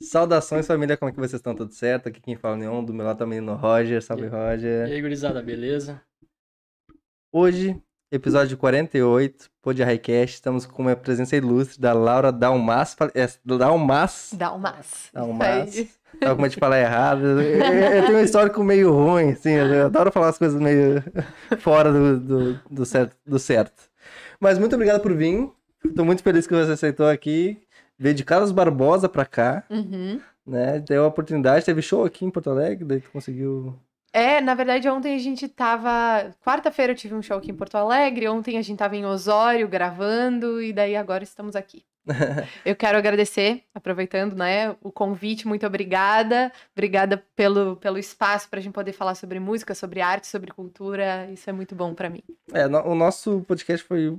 Saudações, família, como é que vocês estão? Tudo certo? Aqui quem fala é o Neon, do meu lado também no Roger. Salve, E- Roger. E aí, gurizada, beleza? Hoje, episódio 48, Pod Highcast, estamos com uma presença ilustre da Laura Dalmas. É, Dalmas. Dá um mas. Dalmas. Tava com medo de falar errado. Eu, tenho um histórico meio ruim, assim, eu adoro falar as coisas meio fora do, do, do certo, do certo. Mas muito obrigado por vir. Tô muito feliz que você aceitou aqui. Veio de Carlos Barbosa pra cá, Uhum. né? Deu a oportunidade, teve show aqui em Porto Alegre, daí tu conseguiu. É, na verdade, ontem a gente tava. Quarta-feira eu tive um show aqui em Porto Alegre, ontem a gente tava em Osório gravando, e daí agora estamos aqui. Eu quero agradecer, aproveitando, né, o convite, muito obrigada. Obrigada pelo, pelo espaço pra gente poder falar sobre música, sobre arte, sobre cultura. Isso é muito bom pra mim. É, o nosso podcast foi.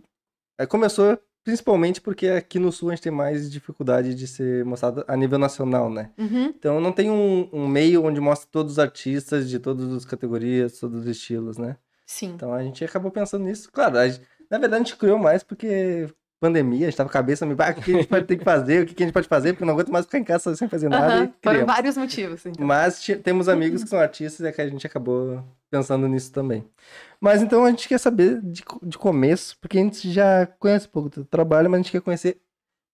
é, começou principalmente porque aqui no Sul a gente tem mais dificuldade de ser mostrado a nível nacional, né? Uhum. Então não tem um, um meio onde mostra todos os artistas de todas as categorias, todos os estilos, né? Sim. Então a gente acabou pensando nisso. Claro, gente- na verdade a gente criou mais porque pandemia, a gente tava com a cabeça meio, ah, o que a gente pode ter que fazer, o que a gente pode fazer, porque eu não aguento mais ficar em casa sem fazer nada e Foram vários motivos. Então. Mas temos amigos que são artistas e é que a gente acabou pensando nisso também. Mas então a gente quer saber de, de começo, porque a gente já conhece um pouco do trabalho, mas a gente quer conhecer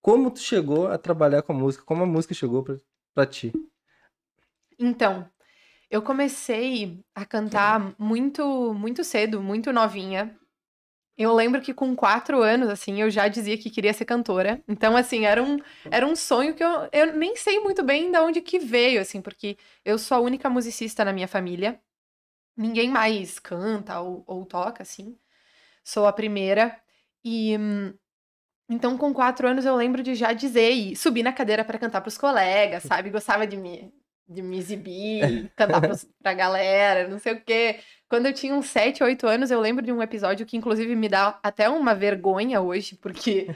como tu chegou a trabalhar com a música, como a música chegou pra ti. Então, eu comecei a cantar muito, muito cedo, muito novinha. Eu lembro que com quatro anos, assim, eu já dizia que queria ser cantora. Então, assim, era um, era um sonho que eu, eu nem sei muito bem de onde que veio, assim, porque eu sou a única musicista na minha família. Ninguém mais canta ou, ou toca, assim. Sou a primeira. E então, com quatro anos, eu lembro de já dizer e subir na cadeira para cantar pros colegas, sabe? Gostava de me, de me exibir, cantar pros, pra galera, não sei o quê. Quando eu tinha uns sete, oito anos, eu lembro de um episódio que, inclusive, me dá até uma vergonha hoje, porque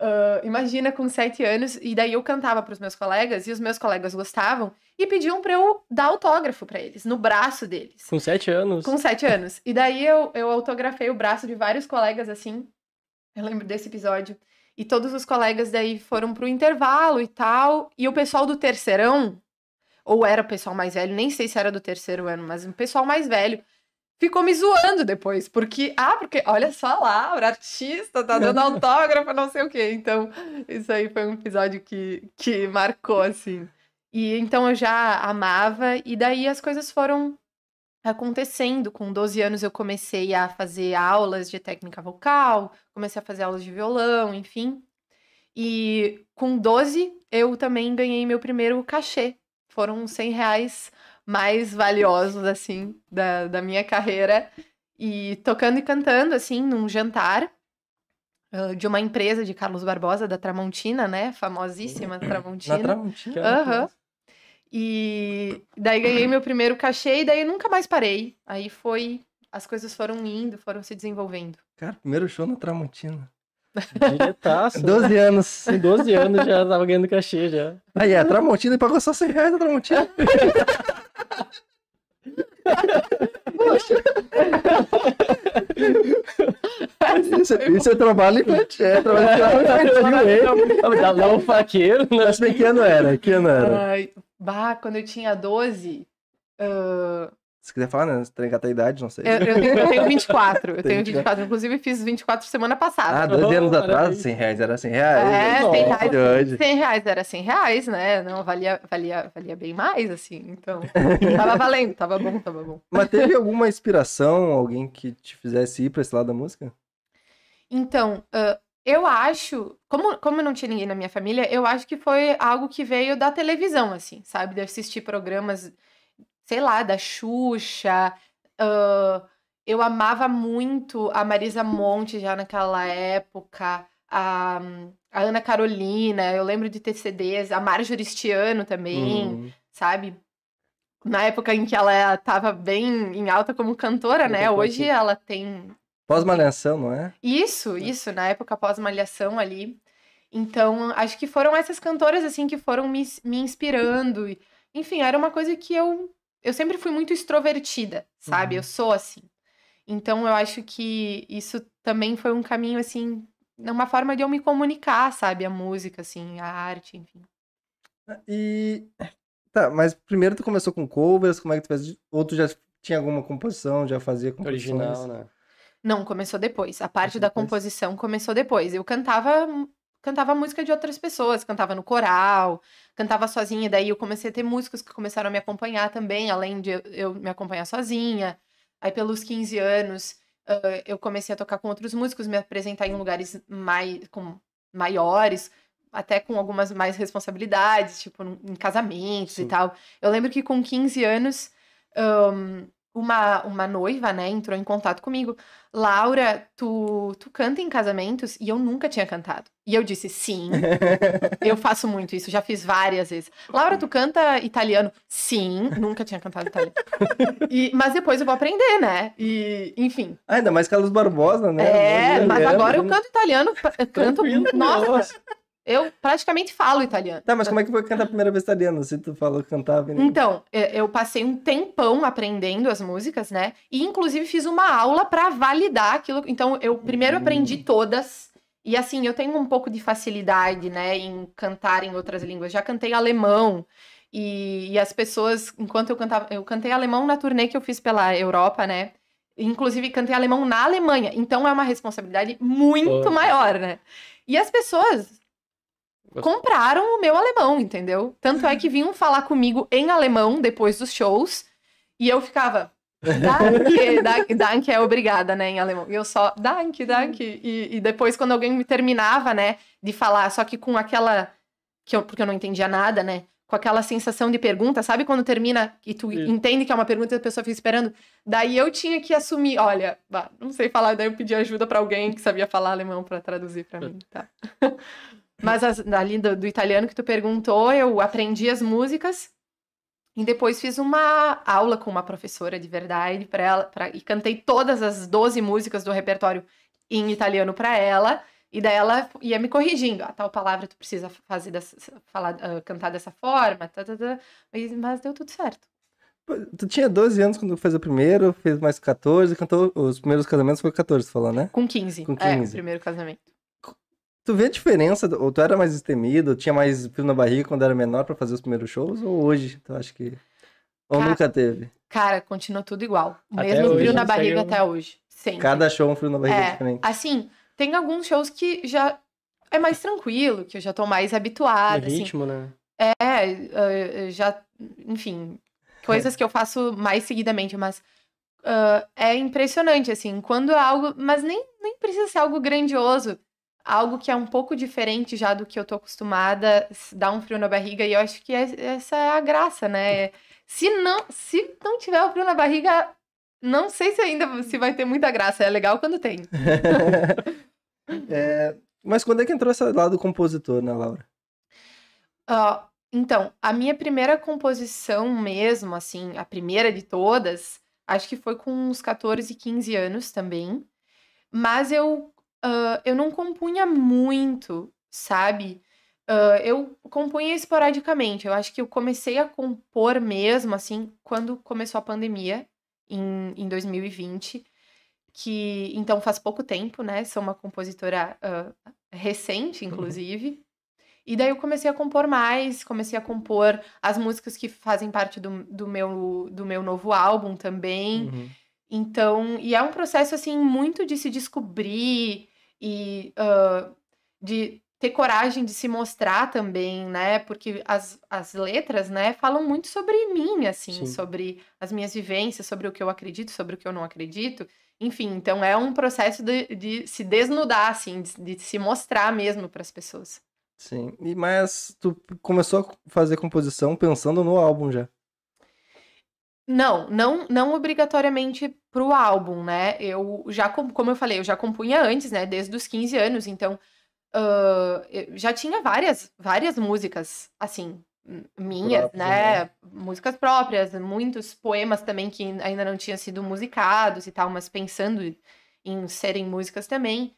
ah, imagina com sete anos, e daí eu cantava pros meus colegas, e os meus colegas gostavam, e pediam pra eu dar autógrafo pra eles, no braço deles. Com sete anos? Com sete anos. E daí eu, eu autografei o braço de vários colegas assim. Eu lembro desse episódio. E todos os colegas daí foram pro intervalo e tal. E o pessoal do terceirão, ou era o pessoal mais velho, nem sei se era do terceiro ano, mas o pessoal mais velho, ficou me zoando depois. Porque, ah, porque olha só lá, o artista tá dando autógrafo, não sei o quê. Então, isso aí foi um episódio que, que marcou, assim. E então eu já amava, e daí as coisas foram acontecendo. Com 12 anos eu comecei a fazer aulas de técnica vocal, comecei a fazer aulas de violão, enfim. E com 12 eu também ganhei meu primeiro cachê. Foram uns 100 reais mais valiosos, assim, da, da minha carreira. E tocando e cantando, assim, num jantar ah, de uma empresa de Carlos Barbosa, da Tramontina, né? Famosíssima Tramontina. Na Tramontina. Aham. E daí ganhei meu primeiro cachê e daí eu nunca mais parei. Aí foi. As coisas foram indo, foram se desenvolvendo. Cara, primeiro show na Tramontina. Diretaço. 12 anos. Com 12 anos já tava ganhando cachê já. Aí, é, a Tramontina pagou só 100 reais na Tramontina. Isso, isso é trabalho infantil. É trabalho infantil? Dá, um faqueiro, né? Mas bem, que ano era? Que ano era? Ai, bah, quando eu tinha 12. ah, Se quiser falar, né? Você tem que até a idade, não sei. eu, eu tenho, eu tenho 24. Eu Tem tenho 24. 24. Inclusive, fiz 24 semana Ah, passada. 12 anos Oh, atrás, maravilha. 100 reais era 100 reais. É, Nossa, 100 reais, hoje. 100 reais era 100 reais, né? Não, valia, valia, valia bem mais, assim. Então, tava valendo, tava bom, tava bom. Mas teve alguma inspiração, alguém que te fizesse ir pra esse lado da música? Então, ah, eu acho, como, como não tinha ninguém na minha família, eu acho que foi algo que veio da televisão, assim, sabe? De assistir programas, sei lá, da Xuxa. ah, eu amava muito a Marisa Monte já naquela época, a, a Ana Carolina, eu lembro de ter CDs, a Marjorie Stiano também Hum, sabe? Na época em que ela tava bem em alta como cantora, né? Cantora, Hoje ela tem Pós-malhação, não é? isso, isso, na época pós-malhação ali. Então, acho que foram essas cantoras, assim, que foram me, me inspirando. Enfim, era uma coisa que eu... Eu sempre fui muito extrovertida, sabe? Uhum. Eu sou assim. Então, eu acho que isso também foi um caminho, assim... Uma forma de eu me comunicar, sabe? A música, assim, a arte, enfim. E. Tá, mas primeiro tu começou com covers, como é que tu fez? Ou tu já tinha alguma composição, já fazia composições? Original, né? Não, começou depois. A parte da composição começou depois. Eu cantava cantava música de outras pessoas, cantava no coral, cantava sozinha, daí eu comecei a ter músicos que começaram a me acompanhar também, além de eu, me acompanhar sozinha. Aí pelos 15 anos, ah, eu comecei a tocar com outros músicos, me apresentar em lugares mais com maiores, até com algumas mais responsabilidades, tipo em casamentos Sim. e tal. Eu lembro que com 15 anos, ahn, uma, uma noiva, né, entrou em contato comigo. Laura, tu, tu canta em casamentos? E eu nunca tinha cantado. E eu disse, sim, eu faço muito isso, já fiz várias vezes. Laura, tu canta italiano? Sim, nunca tinha cantado italiano. E- mas depois eu vou aprender, né? E, enfim. Ah, ainda mais Carlos Barbosa, né? É, mas agora eu canto italiano, canto, nossa, eu praticamente falo italiano. Tá, mas como é que foi cantar a primeira vez italiano? Se tu falou que cantava, né? Então, é, eu passei um tempão aprendendo as músicas, né? E inclusive fiz uma aula pra validar aquilo. Então, eu primeiro aprendi todas. E assim, eu tenho um pouco de facilidade, né, em cantar em outras línguas. Já cantei alemão. E, e as pessoas, enquanto eu cantava, eu cantei alemão na turnê que eu fiz pela Europa, né? Inclusive, cantei alemão na Alemanha. Então, é uma responsabilidade muito Pô. maior, né? E as pessoas compraram o meu alemão, entendeu? Tanto é que vinham falar comigo em alemão depois dos shows e eu ficava. Danke, danke, danke é obrigada, né, em alemão. E eu só, danke, danke. E, e depois, quando alguém me terminava, né, de falar, só que com aquela. Que eu, porque eu não entendia nada, né? Com aquela sensação de pergunta, sabe quando termina e tu Isso. entende que é uma pergunta e a pessoa fica esperando? Daí eu tinha que assumir, olha, bah, não sei falar, daí eu pedi ajuda pra alguém que sabia falar alemão pra traduzir pra mim, tá? Mas as, ali do, do italiano que tu perguntou, eu aprendi as músicas e depois fiz uma aula com uma professora de verdade para ela pra, e cantei todas as 12 músicas do repertório em italiano para ela. E daí ela ia me corrigindo. Ah, tal palavra tu precisa fazer dessa, falar, ah, cantar dessa forma. Tá, tá, tá. Mas, mas deu tudo certo. Tu tinha 12 anos quando fez o primeiro, fez mais 14, cantou os primeiros casamentos foi 14, tu falou, né? Com 15. Com É, 15. primeiro casamento. Tu vê a diferença? Ou tu era mais destemido, tinha mais frio na barriga quando era menor pra fazer os primeiros shows? Ou hoje? Tu acha que. Ou Ca- nunca teve? Cara, continua tudo igual. O Até mesmo hoje frio na barriga um- até hoje. Sempre. Cada show um frio na barriga É, diferente. assim, tem alguns shows que já é mais tranquilo, que eu já tô mais habituada, assim. ritmo, né? É, eh, já, enfim, coisas que eu faço mais seguidamente, mas ah, é impressionante, assim, quando é algo, mas nem, nem precisa ser algo grandioso, algo que é um pouco diferente já do que eu tô acostumada, dá um frio na barriga, e eu acho que é- essa é a graça, né? Se não, se não tiver o frio na barriga, não sei se ainda se vai ter muita graça, é legal quando tem. É, mas quando é que entrou esse lado compositor, né, Laura? Ah, então, a minha primeira composição mesmo, assim, a primeira de todas, acho que foi com uns 14, 15 anos também. Mas eu, ah, eu não compunha muito, sabe? Ah, eu compunha esporadicamente. Eu acho que eu comecei a compor mesmo, assim, quando começou a pandemia, em, em 2020. Que, então, faz pouco tempo, né? Sou uma compositora ah, recente, inclusive. E daí eu comecei a compor mais, comecei a compor as músicas que fazem parte do, do, meu, do meu novo álbum também. Uhum. Então, e é um processo, assim, muito de se descobrir e ah, de ter coragem de se mostrar também, né? Porque as, as letras, né, falam muito sobre mim, assim, Sim. sobre as minhas vivências, sobre o que eu acredito, sobre o que eu não acredito. Enfim, então é um processo de, de se desnudar, assim, de, de se mostrar mesmo para as pessoas. Sim. E, mas tu começou a fazer composição pensando no álbum já. Não, não, não obrigatoriamente pro álbum, né? Eu já, com- como eu falei, eu já compunha antes, né? Desde os 15 anos, então eu já tinha várias, várias músicas, assim, minhas, Próprias, né? Músicas próprias, muitos poemas também que ainda não tinham sido musicados e tal, mas pensando em serem músicas também.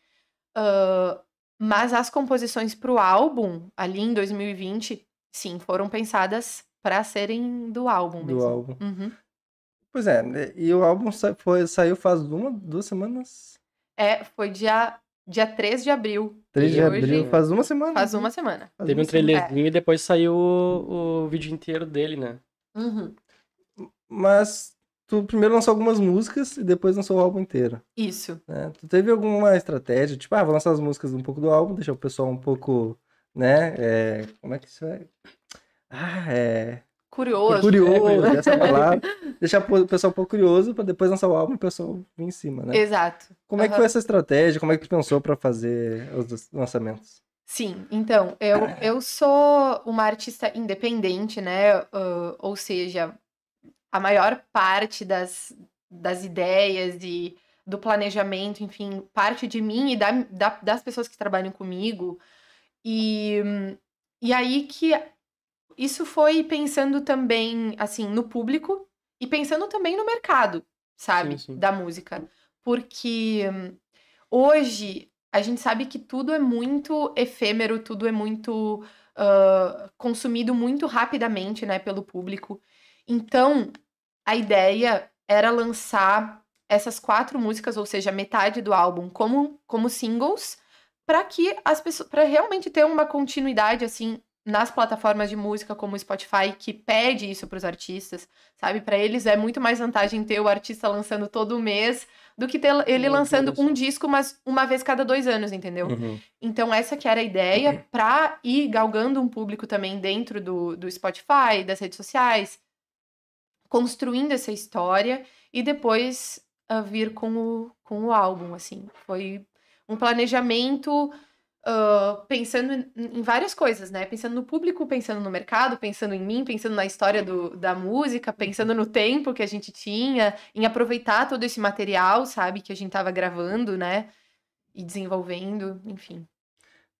Ah, mas as composições pro álbum, ali em 2020, sim, foram pensadas para serem do álbum Do mesmo. álbum. Uhum. Pois é, né, e o álbum sa- foi, saiu faz uma, duas semanas. É, foi dia dia 3 de abril. 3 de abril, hoje faz uma semana. Faz uma semana. Faz Teve uma um trailerzinho e depois saiu o, o vídeo inteiro dele, né? Uhum. Mas tu primeiro lançou algumas músicas e depois lançou o álbum inteiro. Isso. né? Tu teve alguma estratégia, tipo, ah, vou lançar as músicas um pouco do álbum, deixar o pessoal um pouco, né? é, como é que isso é? Ah, é. Curioso. curioso, essa palavra. deixar o pessoal um pouco curioso pra depois lançar o álbum e o pessoal vir em cima, né? Exato. Como é que foi essa estratégia? Como é que tu pensou pra fazer os lançamentos? Sim, então, eu, eu sou uma artista independente, né? ah, ou seja, a maior parte das, das ideias e do planejamento, enfim, parte de mim e da, da- das pessoas que trabalham comigo. E, e aí que isso foi pensando também, assim, no público e pensando também no mercado, sabe? Sim, sim. Da música. Porque hum, hoje a gente sabe que tudo é muito efêmero, tudo é muito ah, consumido muito rapidamente, né, pelo público. Então, a ideia era lançar essas quatro músicas, ou seja, metade do álbum, como, como singles, para que as pessoas, para realmente ter uma continuidade assim nas plataformas de música como o Spotify que pede isso para os artistas, sabe? Para eles é muito mais vantagem ter o artista lançando todo mês do que ter ele Meu lançando um disco, mas uma vez cada dois anos, entendeu? Uhum. Então, essa que era a ideia para ir galgando um público também dentro do, do Spotify, das redes sociais, construindo essa história e depois ah, vir com o, com o álbum, assim. Foi um planejamento ah, pensando em, em várias coisas, né? Pensando no público, pensando no mercado, pensando em mim, pensando na história do, da música, pensando no tempo que a gente tinha, em aproveitar todo esse material, sabe, que a gente tava gravando, né? E desenvolvendo, enfim.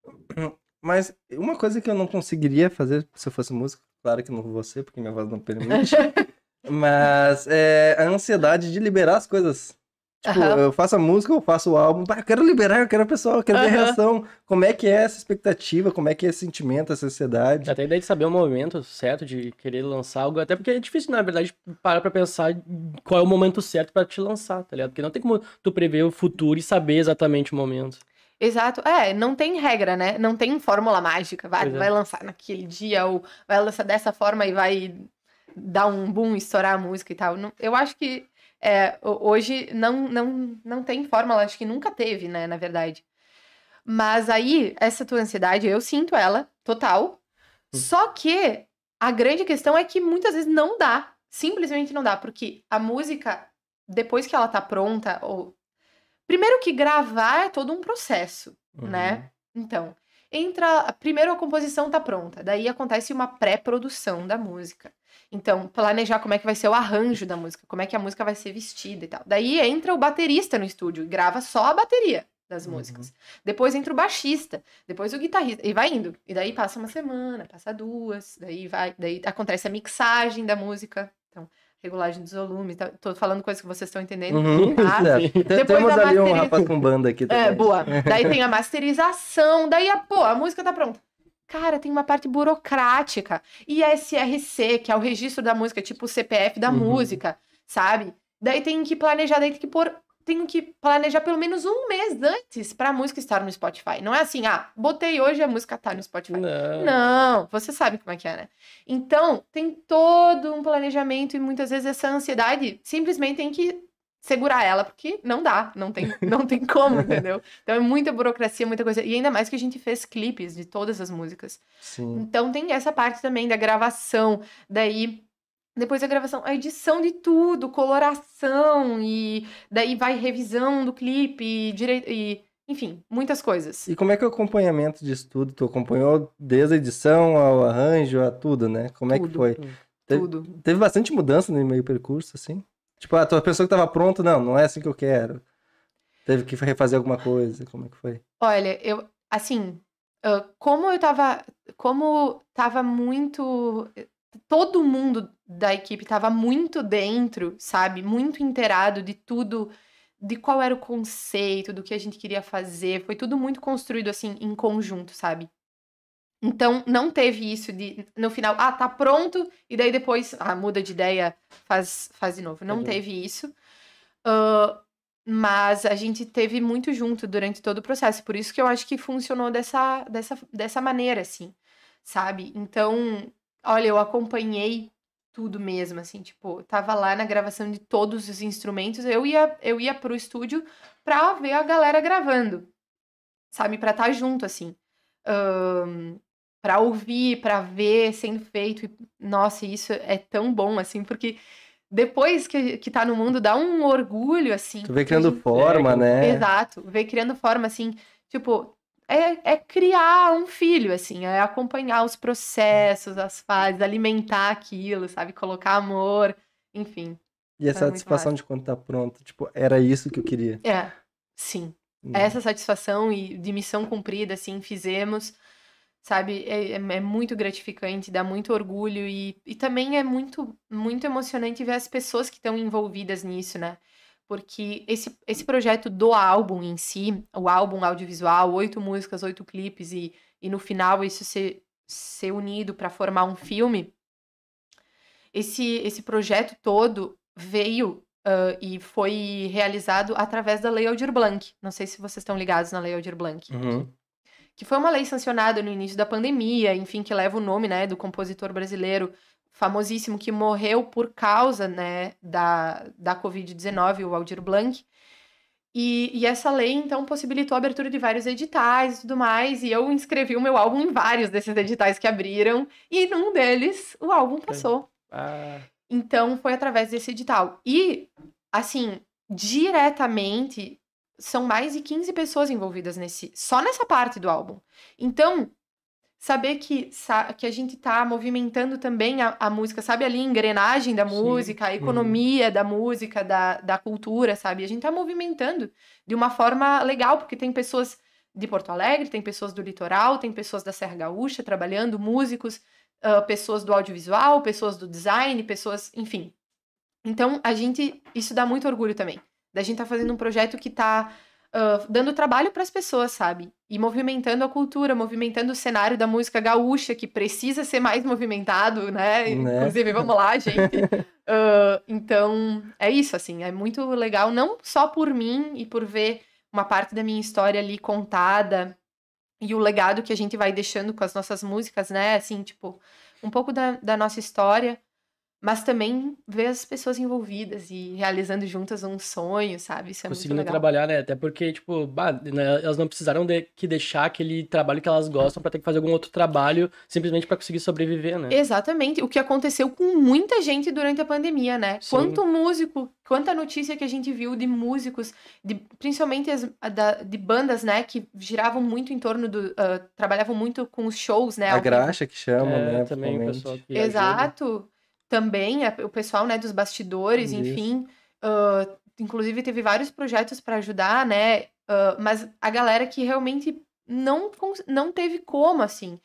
Mas uma coisa que eu não conseguiria fazer se eu fosse músico, claro que não vou ser, porque minha voz não permite, mas é a ansiedade de liberar as coisas. Tipo, Aham. eu faço a música, eu faço o álbum, eu quero liberar, eu quero o pessoal, eu quero ver a reação. Como é que é essa expectativa, como é que é esse sentimento, essa ansiedade. Até a ideia de saber o momento certo de querer lançar algo, até porque é difícil, na verdade, parar pra pensar qual é o momento certo pra te lançar, tá ligado? Porque não tem como tu prever o futuro e saber exatamente o momento. Exato. É, não tem regra, né? Não tem fórmula mágica. Vai, é. vai lançar naquele dia ou vai lançar dessa forma e vai dar um boom, estourar a música e tal. Eu acho que é, ho- hoje não, não, não tem fórmula, acho que nunca teve, né, na verdade. Mas aí, essa tua ansiedade, eu sinto ela, total. Hum. Só que a grande questão é que muitas vezes não dá. Simplesmente não dá, porque a música, depois que ela tá pronta, ou. Primeiro que gravar é todo um processo Uhum. né? Então, entra. Primeiro a composição tá pronta, daí acontece uma pré-produção da música. Então, planejar como é que vai ser o arranjo da música, como é que a música vai ser vestida e tal. Daí entra o baterista no estúdio e grava só a bateria das Uhum. músicas. Depois entra o baixista, depois o guitarrista, e vai indo. E daí passa uma semana, passa duas, daí vai, daí acontece a mixagem da música. Então, regulagem dos volumes, tá? tô falando coisas que vocês estão entendendo. Uhum, Tá? Tem- Depois Temos ali um rapaz com banda aqui também. É, boa. Daí tem a masterização, daí a, pô, a música tá pronta. Cara, tem uma parte burocrática. E a SRC, que é o registro da música, tipo o CPF da Uhum. música, sabe? Daí tem que planejar, daí tem que pôr. Tem que planejar pelo menos um mês antes pra música estar no Spotify. Não é assim, ah, botei hoje a música tá no Spotify. Não. Não, você sabe como é que é, né? Então, tem todo um planejamento e muitas vezes essa ansiedade simplesmente tem que segurar ela, porque não dá, não tem, não tem como, entendeu? Então é muita burocracia, muita coisa. E ainda mais que a gente fez clipes de todas as músicas. Sim. Então tem essa parte também da gravação, daí depois da gravação, a edição de tudo, coloração e daí vai revisão do clipe, direito e enfim, muitas coisas. E como é que é o acompanhamento de estudo? Tu acompanhou desde a edição ao arranjo, a tudo, né? Como é que Tudo. foi? Teve- Tudo. Teve bastante mudança no meio percurso, assim? Tipo, a tua pessoa que tava pronta, não, não é assim que eu quero. Teve que refazer alguma coisa, como é que foi? Olha, eu, assim, como eu tava, como tava muito, todo mundo da equipe tava muito dentro, sabe? Muito inteirado de tudo, de qual era o conceito, do que a gente queria fazer. Foi tudo muito construído, assim, em conjunto, sabe? Então, não teve isso de, no final, ah, tá pronto, e daí depois, ah, muda de ideia, faz, faz de novo. Não Uhum. teve isso. Ah, mas a gente teve muito junto durante todo o processo. Por isso que eu acho que funcionou dessa, dessa, dessa maneira, assim, sabe? Então, olha, eu acompanhei tudo mesmo, assim, tipo, tava lá na gravação de todos os instrumentos, eu ia, eu ia pro estúdio pra ver a galera gravando, sabe? Pra estar tá junto, assim. Um, para ouvir, para ver sendo feito. E, nossa, isso é tão bom, assim, porque depois que, que tá no mundo, dá um orgulho, assim. Tu vê criando gente... forma, é, né? Exato, vê criando forma, assim, tipo, é, é, criar um filho, assim, é acompanhar os processos, as fases, alimentar aquilo, sabe? Colocar amor, enfim. E a então é satisfação de quando tá pronto, tipo, era isso que eu queria. É, sim. Hum. Essa satisfação e de missão cumprida, assim, fizemos sabe? É, é, é, muito gratificante, dá muito orgulho e, e também é muito, muito emocionante ver as pessoas que estão envolvidas nisso, né? Porque esse, esse projeto do álbum em si, o álbum audiovisual, oito músicas, oito clipes e, e no final isso ser, ser unido para formar um filme, esse, esse projeto todo veio uh, e foi realizado através da Lei Aldir Blanc. Não sei se vocês estão ligados na Lei Aldir Blanc. Uhum que foi uma lei sancionada no início da pandemia, enfim, que leva o nome, né, do compositor brasileiro famosíssimo que morreu por causa, né, da, da Covid-19, o Aldir Blanc. E, e, essa lei, então, possibilitou a abertura de vários editais e tudo mais, e eu inscrevi o meu álbum em vários desses editais que abriram, e num deles o álbum passou. Ah. Então, foi através desse edital. E, assim, diretamente são mais de 15 pessoas envolvidas nesse, só nessa parte do álbum. Então, saber que, que a gente tá movimentando também a, a música, sabe ali, a engrenagem da música, a uhum. economia uhum. da música, da, da cultura, sabe? A gente tá movimentando de uma forma legal, porque tem pessoas de Porto Alegre, tem pessoas do litoral, tem pessoas da Serra Gaúcha trabalhando, músicos, uh, pessoas do audiovisual, pessoas do design, pessoas, enfim. Então, a gente, isso dá muito orgulho também. Da gente tá fazendo um projeto que tá uh, dando trabalho para as pessoas, sabe? E movimentando a cultura, movimentando o cenário da música gaúcha, que precisa ser mais movimentado, né? né? Inclusive, vamos lá, gente. uh, então, é isso, assim, é muito legal, não só por mim e por ver uma parte da minha história ali contada e o legado que a gente vai deixando com as nossas músicas, né? Assim, tipo, um pouco da, da nossa história, mas também ver as pessoas envolvidas e realizando juntas um sonho, sabe? Isso é Conseguindo muito legal. trabalhar, né? Até porque, tipo, bah, né, elas não precisaram de que deixar aquele trabalho que elas gostam para ter que fazer algum outro trabalho simplesmente para conseguir sobreviver, né? Exatamente. O que aconteceu com muita gente durante a pandemia, né? Sim. Quanto músico, quanta notícia que a gente viu de músicos, de, principalmente as, da, de bandas, né, que giravam muito em torno do. Uh, trabalhavam muito com os shows, né? A graxa que chama, é, né? Também o pessoal que Exato. Ajuda também, o pessoal, né, dos bastidores, Isso. enfim. Uh, inclusive, teve vários projetos para ajudar, né? Uh, mas a galera que realmente não, não teve como, assim.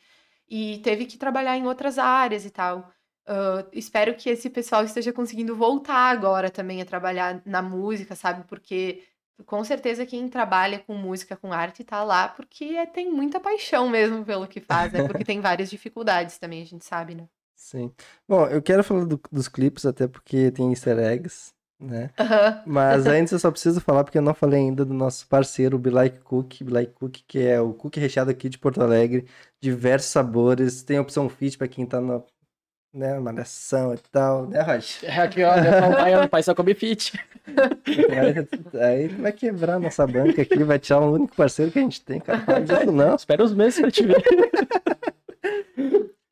E teve que trabalhar em outras áreas e tal. Uh, espero que esse pessoal esteja conseguindo voltar agora também a trabalhar na música, sabe? Porque com certeza quem trabalha com música, com arte, tá lá porque é, tem muita paixão mesmo pelo que faz, né? Porque tem várias dificuldades também, a gente sabe, né? Sim. Bom, eu quero falar do, dos clipes, até porque tem easter eggs, né? Uhum. Mas antes eu só preciso falar, porque eu não falei ainda do nosso parceiro, o Be Like Cookie. Be Like Cookie, que é o cookie recheado aqui de Porto Alegre, diversos sabores. Tem opção fit para quem tá na né, malhação e tal, né, Rocha? É aqui, ó, meu pai, pai só come fit. Aí, aí vai quebrar nossa banca aqui, vai tirar o único parceiro que a gente tem, cara. Não, não. Espera os meses pra te ver.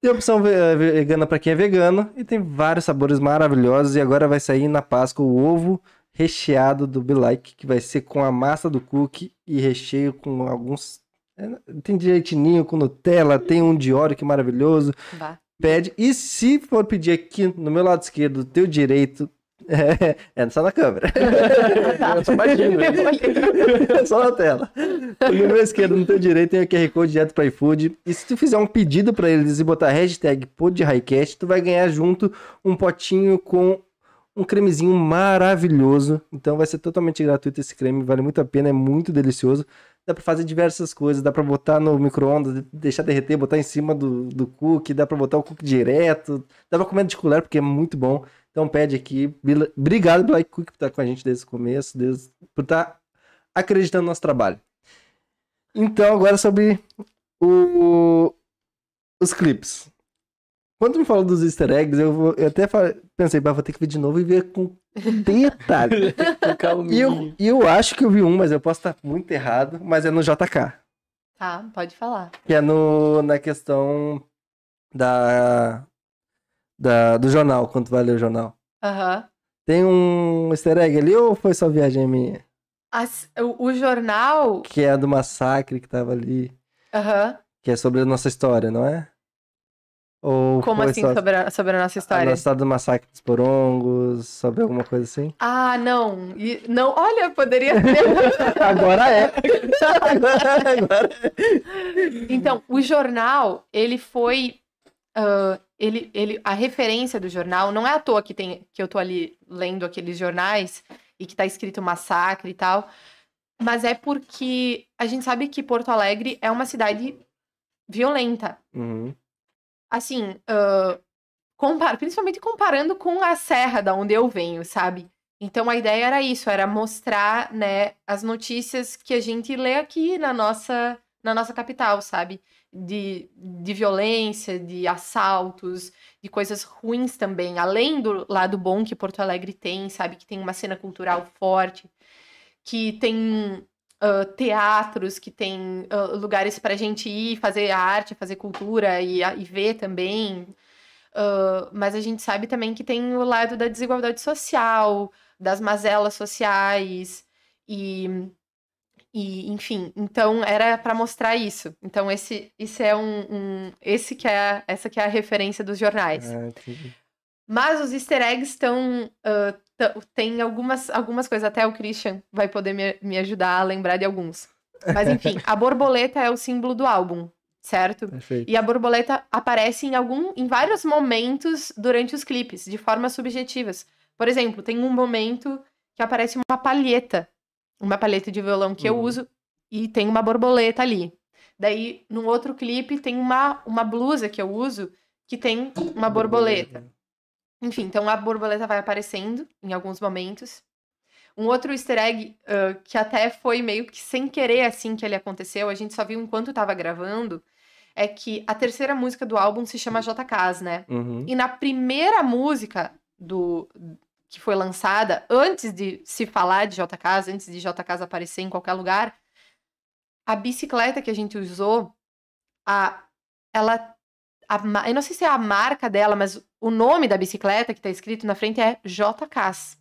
Tem opção eh, vegana para quem é vegano e tem vários sabores maravilhosos. E agora vai sair na Páscoa o ovo recheado do Be Like, que vai ser com a massa do cookie e recheio com alguns. Eh, tem direitinho com Nutella, tem um Dior que é maravilhoso. Bah. Pede. E se for pedir aqui no meu lado esquerdo, teu direito, é, é só na câmera. Eu só imagino. É só na tela. No meu esquerdo, no teu direito, tem o QR Code direto para iFood. E se tu fizer um pedido para eles e botar hashtag PodHighCast, tu vai ganhar junto um potinho com um cremezinho maravilhoso. Então vai ser totalmente gratuito esse creme, vale muito a pena, é muito delicioso. Dá para fazer diversas coisas, dá para botar no micro-ondas, deixar derreter, botar em cima do, do cookie, dá para botar o cookie direto, dá para comer de colher porque é muito bom. Então pede aqui. Obrigado, Black Cook, por estar com a gente desde o começo, desde- por estar acreditando no nosso trabalho. Então, agora sobre o- os clipes. Quando tu me falou dos easter eggs, eu, vou- eu até fa- pensei, "Bah, vou ter que ver de novo e ver com detalhe. E, eu, eu acho que eu vi um, mas eu posso estar muito errado, mas é no JK. Tá, pode falar. Que é no, na questão da, da, do jornal, quando tu vai ler o jornal. Aham. Tem um easter egg ali ou foi só viagem minha? As- o, o jornal. Que é do massacre que tava ali. Aham. Que é sobre a nossa história, não é? Ou Como assim só sobre a, sobre a nossa a história? nossa história do massacre dos porongos, sobre alguma coisa assim? Ah, não. E- não, olha, poderia ser. Agora é. agora, agora é. Então, o jornal, ele foi. Ah, ele, ele, a referência do jornal, não é à toa que, tem, que eu tô ali lendo aqueles jornais e que tá escrito massacre e tal, mas é porque a gente sabe que Porto Alegre é uma cidade violenta. Uhum. Assim, ah, compar- principalmente comparando com a serra da onde eu venho, sabe? Então a ideia era isso, era mostrar, né, as notícias que a gente lê aqui na nossa, na nossa capital, sabe? De, de violência, de assaltos, de coisas ruins também, além do lado bom que Porto Alegre tem, sabe? Que tem uma cena cultural forte, que tem ah, teatros, que tem ah, lugares pra gente ir fazer arte, fazer cultura e, e ver também. Ah, mas a gente sabe também que tem o lado da desigualdade social, das mazelas sociais e, e enfim, então era para mostrar isso. Então esse, esse é um, um- esse que é essa que é a referência dos jornais. Ah. Mas os easter eggs estão. tã- tem algumas, algumas coisas, até o Christian vai poder me, me ajudar a lembrar de alguns. Mas enfim, a borboleta é o símbolo do álbum, certo? Perfeito. E a borboleta aparece em algum, em vários momentos durante os clipes, de formas subjetivas. Por exemplo, tem um momento que aparece uma palheta, uma palheta de violão que eu Uhum. uso e tem uma borboleta ali. Daí, num outro clipe, tem uma, uma blusa que eu uso que tem uma borboleta. Enfim, então a borboleta vai aparecendo em alguns momentos. Um outro easter egg ah, que até foi meio que sem querer assim que ele aconteceu, a gente só viu enquanto tava gravando, é que a terceira música do álbum se chama JKs, né? Uhum. E na primeira música do que foi lançada, antes de se falar de JKs, antes de JKs aparecer em qualquer lugar, a bicicleta que a gente usou, a, ela. a eu não sei se é a marca dela, mas o nome da bicicleta que tá escrito na frente é JKs.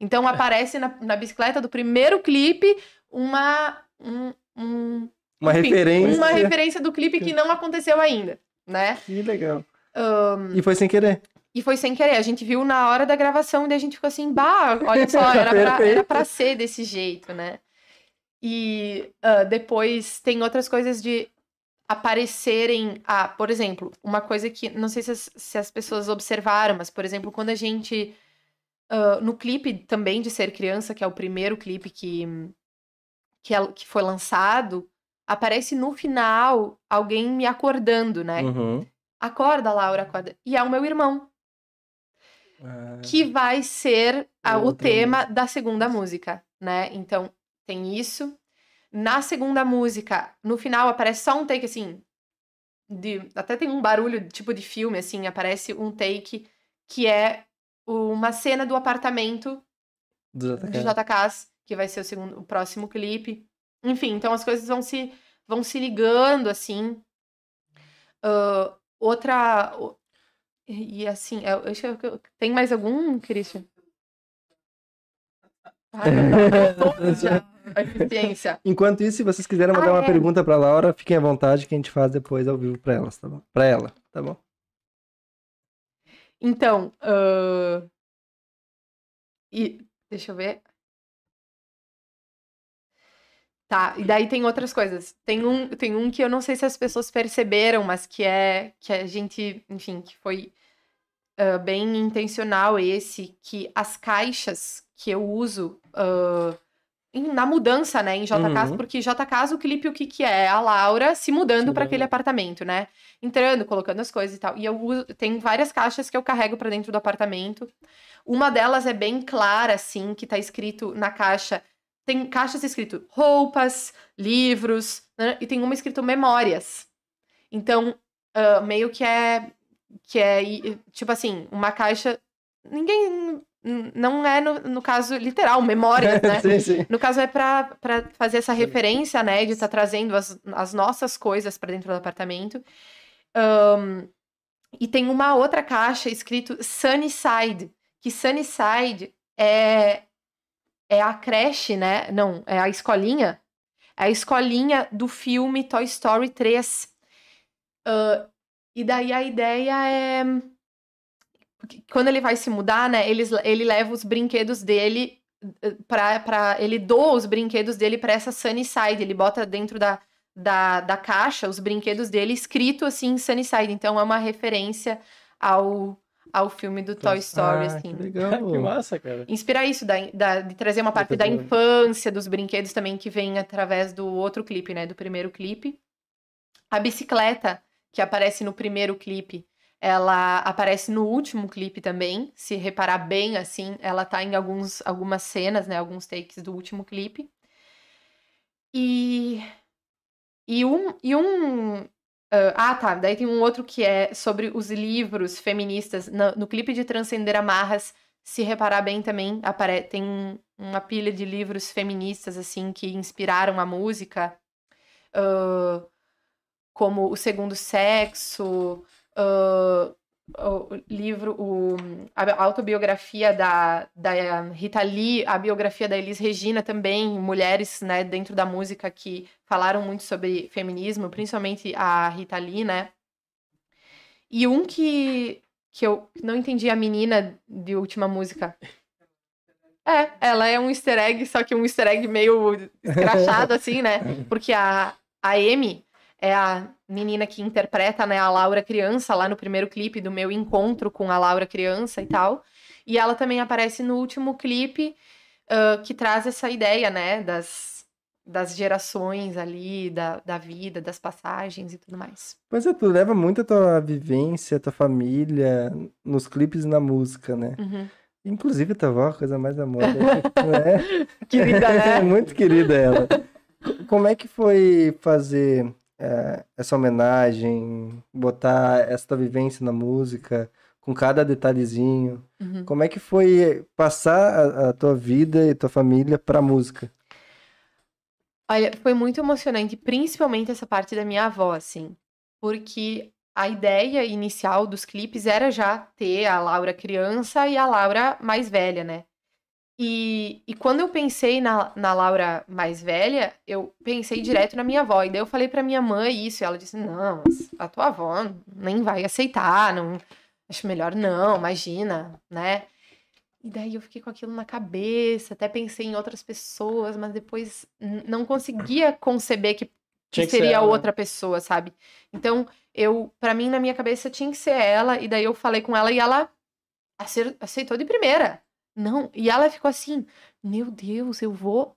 Então aparece na, na bicicleta do primeiro clipe uma. Um, um- Uma enfim, referência. Uma referência do clipe que não aconteceu ainda, né? Que legal. Ahn, E foi sem querer. E foi sem querer. A gente viu na hora da gravação e daí a gente ficou assim, bah, olha só, era pra, era pra ser desse jeito, né? E ah, depois tem outras coisas de aparecerem. Ah, por exemplo, uma coisa que não sei se as, se as pessoas observaram, mas, por exemplo, quando a gente. ah, no clipe também de Ser Criança, que é o primeiro clipe que, que, é- que foi lançado, aparece no final alguém me acordando, né? Uhum. Acorda, Laura, acorda. E é o meu irmão Ah, que vai ser a- o tema da segunda música, né? Então, tem isso. Na segunda música, no final aparece só um take assim, de até tem um barulho tipo de filme assim, aparece um take que é uma cena do apartamento do de JK. JKs, que vai ser o segundo, o próximo clipe. Enfim, então as coisas vão se vão se ligando assim. Ah, outra e assim, eu, eu acho que eu- tem mais algum, Christian? Já, a eficiência. Enquanto isso, se vocês quiserem mandar Ah, uma é. pergunta pra Laura, fiquem à vontade que a gente faz depois ao vivo pra elas, tá bom? Pra ela, tá bom? Então, ah, e deixa eu ver. Tá, e daí tem outras coisas. Tem um, tem um que eu não sei se as pessoas perceberam, mas que é que a gente, enfim, que foi ah, bem intencional esse, que as caixas que eu uso em- na mudança, né, em JK, Uhum. porque JK, o clipe, o que que é? A Laura se mudando para aquele apartamento, né? Entrando, colocando as coisas e tal. E eu uso, tem várias caixas que eu carrego para dentro do apartamento. Uma delas é bem clara, assim, que tá escrito na caixa. Tem caixas escrito roupas, livros, né? e tem uma escrito memórias. Então, ah, meio que é que é tipo assim, uma caixa. Ninguém. Não é no, no caso literal, memórias, né? sim, sim. No caso é pra fazer essa referência, né? De estar trazendo as, as nossas coisas pra dentro do apartamento. Ahn, e tem uma outra caixa escrito Sunnyside, que Sunnyside é, é a creche, né? Não, é a escolinha. É a escolinha do filme Toy Story 3. Ah, e daí a ideia é. Quando ele vai se mudar, né? Eles, ele leva os brinquedos dele eh, pra, pra. Ele doa os brinquedos dele pra essa Sunnyside. Ele bota dentro da, da, da caixa os brinquedos dele escrito assim Sunnyside. Então é uma referência ao, ao filme do Toy Story, Ah, assim. que legal. que massa, cara. Inspirar isso, da, da- de trazer uma parte da infância, dos brinquedos também, que vem através do outro clipe, né? Do primeiro clipe. A bicicleta, que aparece no primeiro clipe, ela aparece no último clipe também. Se reparar bem, assim, ela tá em alguns, algumas cenas, né? Alguns takes do último clipe. E. E um. E um ah, ah, tá. Daí tem um outro que é sobre os livros feministas. No, no clipe de Transcender Amarras, se reparar bem também, apare tem um- uma pilha de livros feministas, assim, que inspiraram a música. Ah, como O Segundo Sexo, ah, o livro, o, a autobiografia da, da Rita Lee, a biografia da Elis Regina também, mulheres, né, dentro da música que falaram muito sobre feminismo, principalmente a Rita Lee, né? E um que, que eu não entendi a menina de última música. É, ela é um easter egg, só que um easter egg meio escrachado, assim, né? Porque a, a Amy é a menina que interpreta, né, a Laura criança lá no primeiro clipe do meu encontro com a Laura criança e tal. E ela também aparece no último clipe ah, que traz essa ideia, né, das, das gerações ali, da, da vida, das passagens e tudo mais. Pois é, tu leva muito a tua vivência, a tua família nos clipes e na música, né? Uhum. Inclusive a tua avó, a coisa mais amorosa, né? Querida, né? Muito querida ela. Co- Como é que foi fazer eh, essa homenagem, botar essa vivência na música, com cada detalhezinho? Uhum. Como é que foi passar a, a tua vida e tua família pra música? Olha, foi muito emocionante, principalmente essa parte da minha avó, assim, porque a ideia inicial dos clipes era já ter a Laura criança e a Laura mais velha, né? E, e quando eu pensei na, na Laura mais velha, eu pensei direto na minha avó. E daí eu falei pra minha mãe isso, e ela disse: Não, a tua avó nem vai aceitar, não, acho melhor não, imagina, né? E daí eu fiquei com aquilo na cabeça, até pensei em outras pessoas, mas depois não conseguia conceber que, que seria né? outra pessoa, sabe? Então, eu, para mim, na minha cabeça, tinha que ser ela, e daí eu falei com ela e ela aceitou de primeira. Não, e ela ficou assim: Meu Deus, eu vou.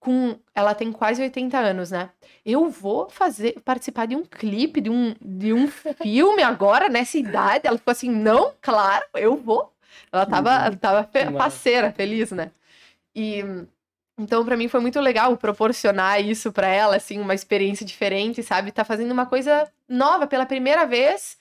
Com... Ela tem quase 80 anos, né? Eu vou fazer participar de um clipe, de um, de um filme agora, nessa idade. Ela ficou assim: Não, claro, eu vou. Ela tava, ela tava fe- faceira, feliz, né? E então, pra mim, foi muito legal proporcionar isso pra ela, assim, uma experiência diferente, sabe? Tá fazendo uma coisa nova pela primeira vez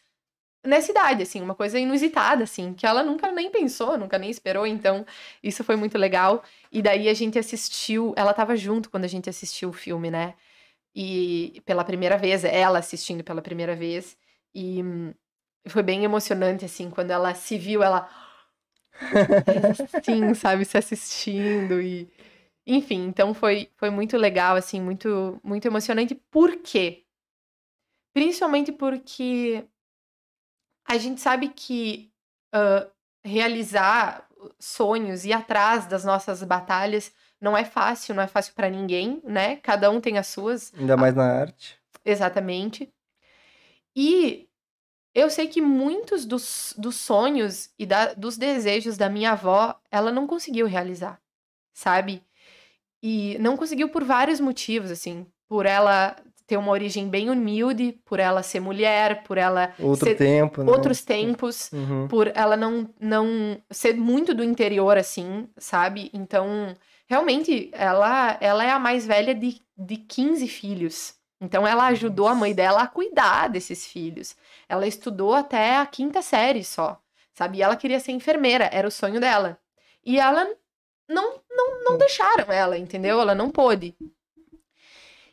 nessa idade, assim, uma coisa inusitada, assim, que ela nunca nem pensou, nunca nem esperou, então isso foi muito legal. E daí a gente assistiu, ela tava junto quando a gente assistiu o filme, né? E pela primeira vez, ela assistindo pela primeira vez, e foi bem emocionante, assim, quando ela se viu, ela. Assim, sabe, se assistindo e. Enfim, então foi, foi muito legal, assim, muito, muito emocionante. Por quê? Principalmente porque a gente sabe que ah, realizar sonhos, ir atrás das nossas batalhas, não é fácil, não é fácil pra ninguém, né? Cada um tem as suas. Ainda mais na arte. Exatamente. E eu sei que muitos dos, dos sonhos e da- dos desejos da minha avó, ela não conseguiu realizar, sabe? E não conseguiu por vários motivos, assim. Por ela ter uma origem bem humilde, por ela ser mulher, por ela Outro ser tempo, né? outros tempos, Uhum. por ela não, não ser muito do interior, assim, sabe? Então, realmente, ela, ela é a mais velha de, de 15 filhos. Então, ela ajudou a mãe dela a cuidar desses filhos. Ela estudou até a quinta série só, sabe? E ela queria ser enfermeira, era o sonho dela. E ela não, não, não deixaram ela, entendeu? Ela não pôde.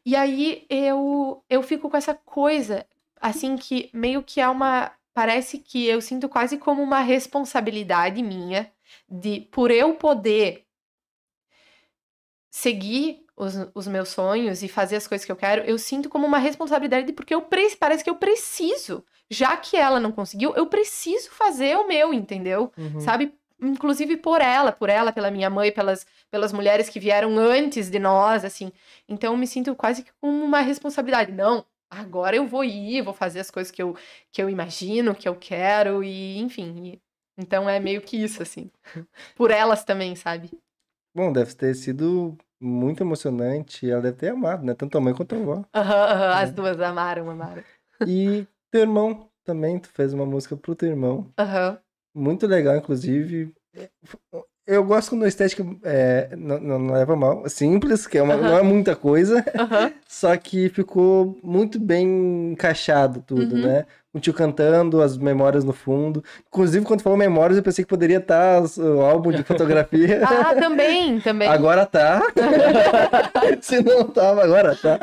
E aí eu, eu fico com essa coisa, assim, que meio que é uma. Parece que eu sinto quase como uma responsabilidade minha de, por eu poder seguir os, os meus sonhos e fazer as coisas que eu quero, eu sinto como uma responsabilidade porque eu parece que eu preciso. Já que ela não conseguiu, eu preciso fazer o meu, entendeu? Uhum. sabe? Inclusive por ela, por ela, pela minha mãe, pelas, pelas mulheres que vieram antes de nós, assim. Então eu me sinto quase que com uma responsabilidade. Não, agora eu vou ir, vou fazer as coisas que eu, que eu imagino, que eu quero, e enfim. e- então é meio que isso, assim. Por elas também, sabe? Bom, deve ter sido muito emocionante. Ela deve ter amado, né? Tanto a mãe quanto a avó. Aham, as duas amaram, amaram. E teu irmão também, tu fez uma música pro teu irmão. Aham. Muito legal, inclusive. Eu gosto quando a estética é, não, não- leva mal. Simples, que é uma, Aham. não é muita coisa. Aham. Só que ficou muito bem encaixado tudo, Uhum. né? O tio cantando, as memórias no fundo. Inclusive, quando falou memórias, eu pensei que poderia estar o álbum de fotografia. Ah, também, também. Agora tá. Se não tava, agora tá.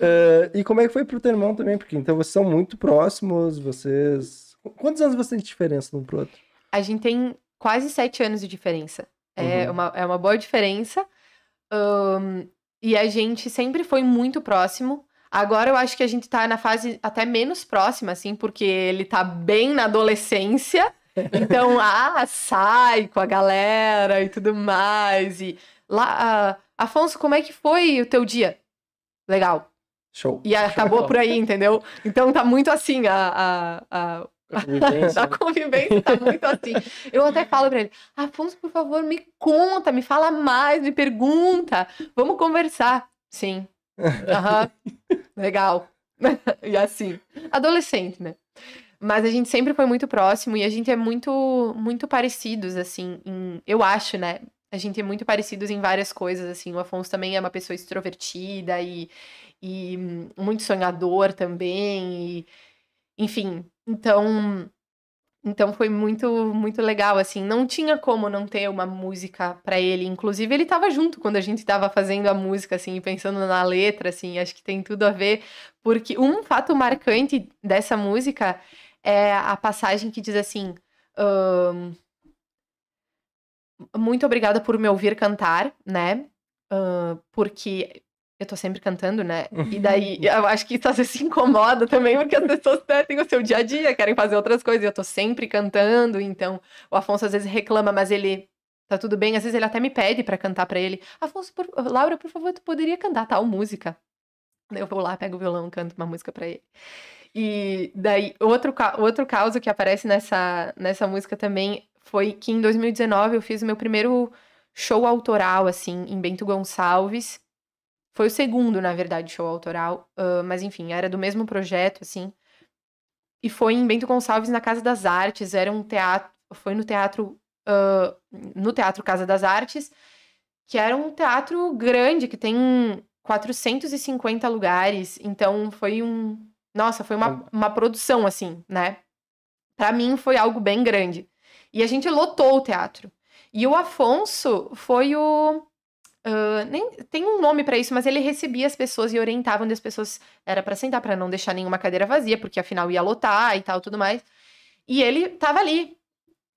Eh, e como é que foi pro teu irmão também? Porque então vocês são muito próximos, vocês. Quantos anos vocês têm de diferença um pro outro? A gente tem quase sete anos de diferença. É, Uhum. uma, é uma boa diferença. Ahn, e a gente sempre foi muito próximo. Agora eu acho que a gente tá na fase até menos próxima, assim, porque ele tá bem na adolescência. Então, ah, sai com a galera e tudo mais. E lá, ah, Afonso, como é que foi o teu dia? Legal. Show. E acabou por aí, entendeu? Então tá muito assim a, a, A convivência. a convivência tá muito assim. Eu até falo pra ele, Afonso, por favor, me conta, me fala mais, me pergunta, vamos conversar. Sim. Aham. Legal. e assim, adolescente, né? Mas a gente sempre foi muito próximo e a gente é muito, muito parecidos, assim, em- eu acho, né? A gente é muito parecidos em várias coisas, assim. O Afonso também é uma pessoa extrovertida e, e hum, muito sonhador também. E, enfim, então então foi muito muito legal assim, não tinha como não ter uma música pra ele, inclusive ele tava junto quando a gente tava fazendo a música assim, pensando na letra assim, acho que tem tudo a ver, porque um fato marcante dessa música é a passagem que diz assim, ahn, muito obrigada por me ouvir cantar, né? Ahn, porque eu tô sempre cantando, né? E daí eu acho que isso às vezes se incomoda também, porque as pessoas né, têm o seu dia a dia, querem fazer outras coisas, e eu tô sempre cantando, então o Afonso às vezes reclama, mas ele tá tudo bem, às vezes ele até me pede pra cantar pra ele. Afonso, por- Laura, por favor, tu poderia cantar tal música? Eu vou lá, pego o violão, canto uma música pra ele. E daí, outro, ca- outro caso que aparece nessa, nessa música também foi que em 2019 eu fiz o meu primeiro show autoral, assim, em Bento Gonçalves. Foi o segundo, na verdade, show autoral. ah, mas enfim, era do mesmo projeto, assim. E foi em Bento Gonçalves, na Casa das Artes. Era um teatro. Foi no teatro. ah, no Teatro Casa das Artes, que era um teatro grande, que tem 450 lugares. Então foi um. Nossa, foi uma, uma produção, assim, né? Pra mim foi algo bem grande. E a gente lotou o teatro. E o Afonso foi o. nem, tem um nome pra isso, mas ele recebia as pessoas e orientava onde as pessoas era pra sentar, pra não deixar nenhuma cadeira vazia, porque afinal ia lotar e tal, tudo mais. E ele tava ali,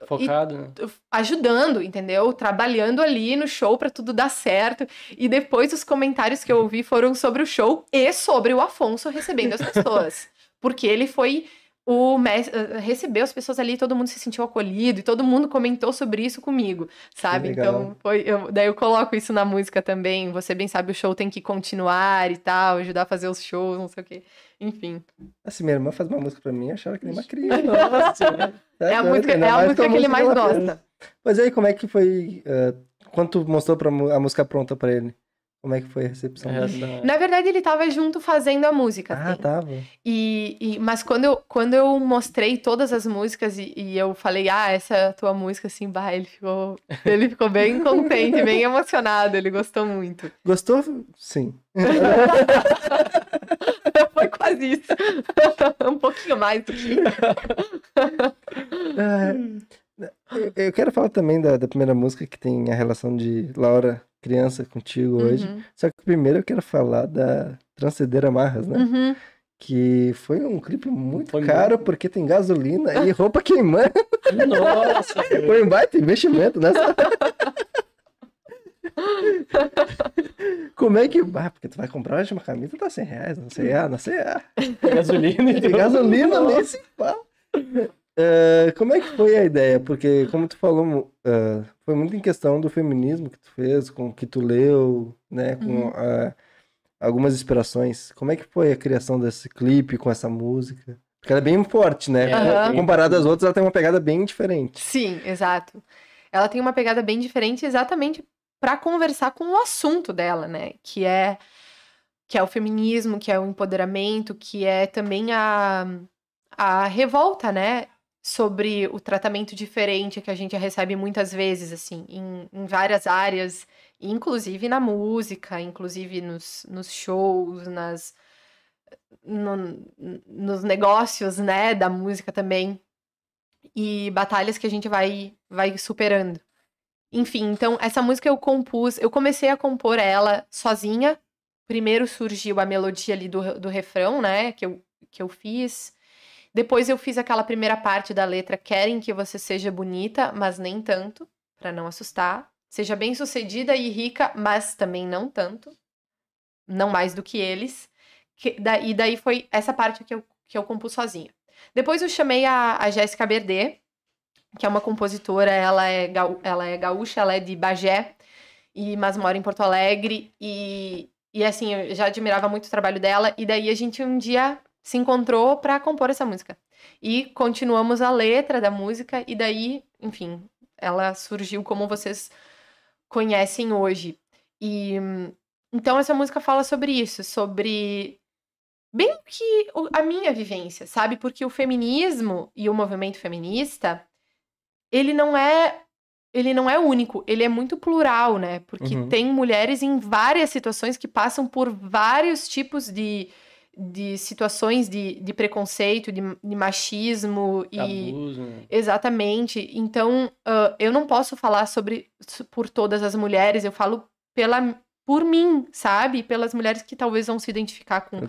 Focado, né? ajudando, entendeu? Trabalhando ali no show pra tudo dar certo. E depois os comentários que eu ouvi foram sobre o show e sobre o Afonso recebendo as pessoas. Porque ele foi o mes- eh, recebeu as pessoas ali, todo mundo se sentiu acolhido e todo mundo comentou sobre isso comigo, sabe? Então, foi, eu- daí eu coloco isso na música também. Você bem sabe, o show tem que continuar e tal, ajudar a fazer os shows, não sei o quê. Enfim. Assim, minha irmã faz uma música pra mim, achava que nem uma criança. Nossa, Tá É a música, é a música que ele mais gosta. Mas aí, como é que foi. eh, quando tu mostrou pra, a música pronta pra ele? Como é que foi a recepção? Dele? Na verdade, ele tava junto fazendo a música. Ah, assim. tava. E, e- mas quando eu, quando eu mostrei todas as músicas e, e eu falei, ah, essa é a tua música, assim, bah, ele ficou, ele ficou bem contente, bem emocionado, ele gostou muito. Gostou? Sim. Foi quase isso. um pouquinho mais do que. Ah, eu- eu quero falar também da, da primeira música que tem a relação de Laura criança contigo hoje. Uhum, Só que primeiro eu quero falar da Transcender Amarras, né? uhum. Que foi um clipe muito Foi caro muito. porque tem gasolina e roupa queimando. Nossa, Foi um baita investimento nessa. Como é que. Ah, porque tu vai comprar hoje uma camisa, tá 100 reais, não sei, ah, não sei, ah. gasolina e Tem gasolina nem se fala. Eh, como é que foi a ideia? Porque, como tu falou, eh, foi muito em questão do feminismo que tu fez, com o que tu leu, né? Com Uhum. algumas inspirações. Como é que foi a criação desse clipe com essa música? Porque ela é bem forte, né? Aham. Comparado às outras, ela tem uma pegada bem diferente. Sim, exato. Ela tem uma pegada bem diferente exatamente para conversar com o assunto dela, né? Que é que é o feminismo, que é o empoderamento, que é também a, a revolta, né? Sobre o tratamento diferente que a gente recebe muitas vezes, assim, em, em várias áreas, inclusive na música, inclusive nos, nos shows, nas, no- nos negócios, né, da música também e batalhas que a gente vai vai superando. Enfim, então essa música eu compus, eu comecei a compor ela sozinha. Primeiro surgiu a melodia ali do, do refrão, né, que eu, que eu fiz. Depois eu fiz aquela primeira parte da letra, querem que você seja bonita, mas nem tanto, pra não assustar. Seja bem-sucedida e rica, mas também não tanto. Não mais do que eles. Que, da, e daí foi essa parte que eu, que eu compus sozinha. Depois eu chamei a, a Jéssica Berdê, que é uma compositora, ela é, gaú- ela é gaúcha, ela é de Bagé, e, mas mora em Porto Alegre. E, e assim, eu já admirava muito o trabalho dela. E daí a gente um dia se encontrou para compor essa música. E continuamos a letra da música, e daí, enfim, ela surgiu como vocês conhecem hoje. E então essa música fala sobre isso, sobre bem que a minha vivência, sabe? Porque o feminismo e o movimento feminista, ele não é ele não é único, ele é muito plural, né? Porque Uhum. tem mulheres em várias situações que passam por vários tipos de, de situações de, de preconceito, de, de machismo e abuso, né? Exatamente. Então, ah, eu não posso falar sobre por todas as mulheres, eu falo pela, por mim, sabe? Pelas mulheres que talvez vão se identificar com, A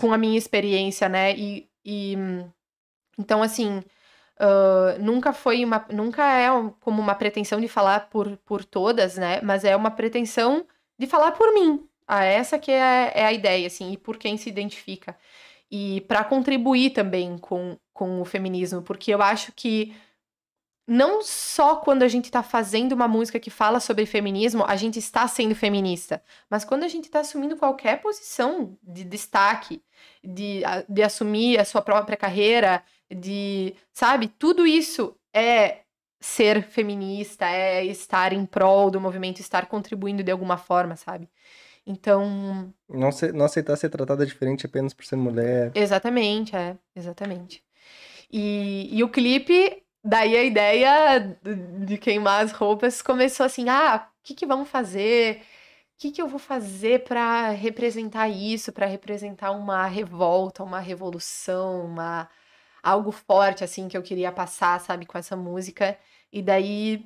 com a minha experiência, né? E, e, então, assim, ah, nunca foi uma. Nunca é como uma pretensão de falar por, por todas, né? Mas é uma pretensão de falar por mim. Ah, essa que é, é a ideia, assim, e por quem se identifica. E para contribuir também com, com o feminismo, porque eu acho que não só quando a gente está fazendo uma música que fala sobre feminismo, a gente está sendo feminista, mas quando a gente está assumindo qualquer posição de destaque, de, de assumir a sua própria carreira, de, sabe, tudo isso é ser feminista, é estar em prol do movimento, estar contribuindo de alguma forma, sabe? Então, Não, se- não aceitar ser tratada diferente apenas por ser mulher. Exatamente, é, exatamente. E, e o clipe, daí a ideia de queimar as roupas começou assim: ah, o que que vamos fazer? O que que eu vou fazer para representar isso, para representar uma revolta, uma revolução, uma algo forte assim que eu queria passar, sabe, com essa música. E daí,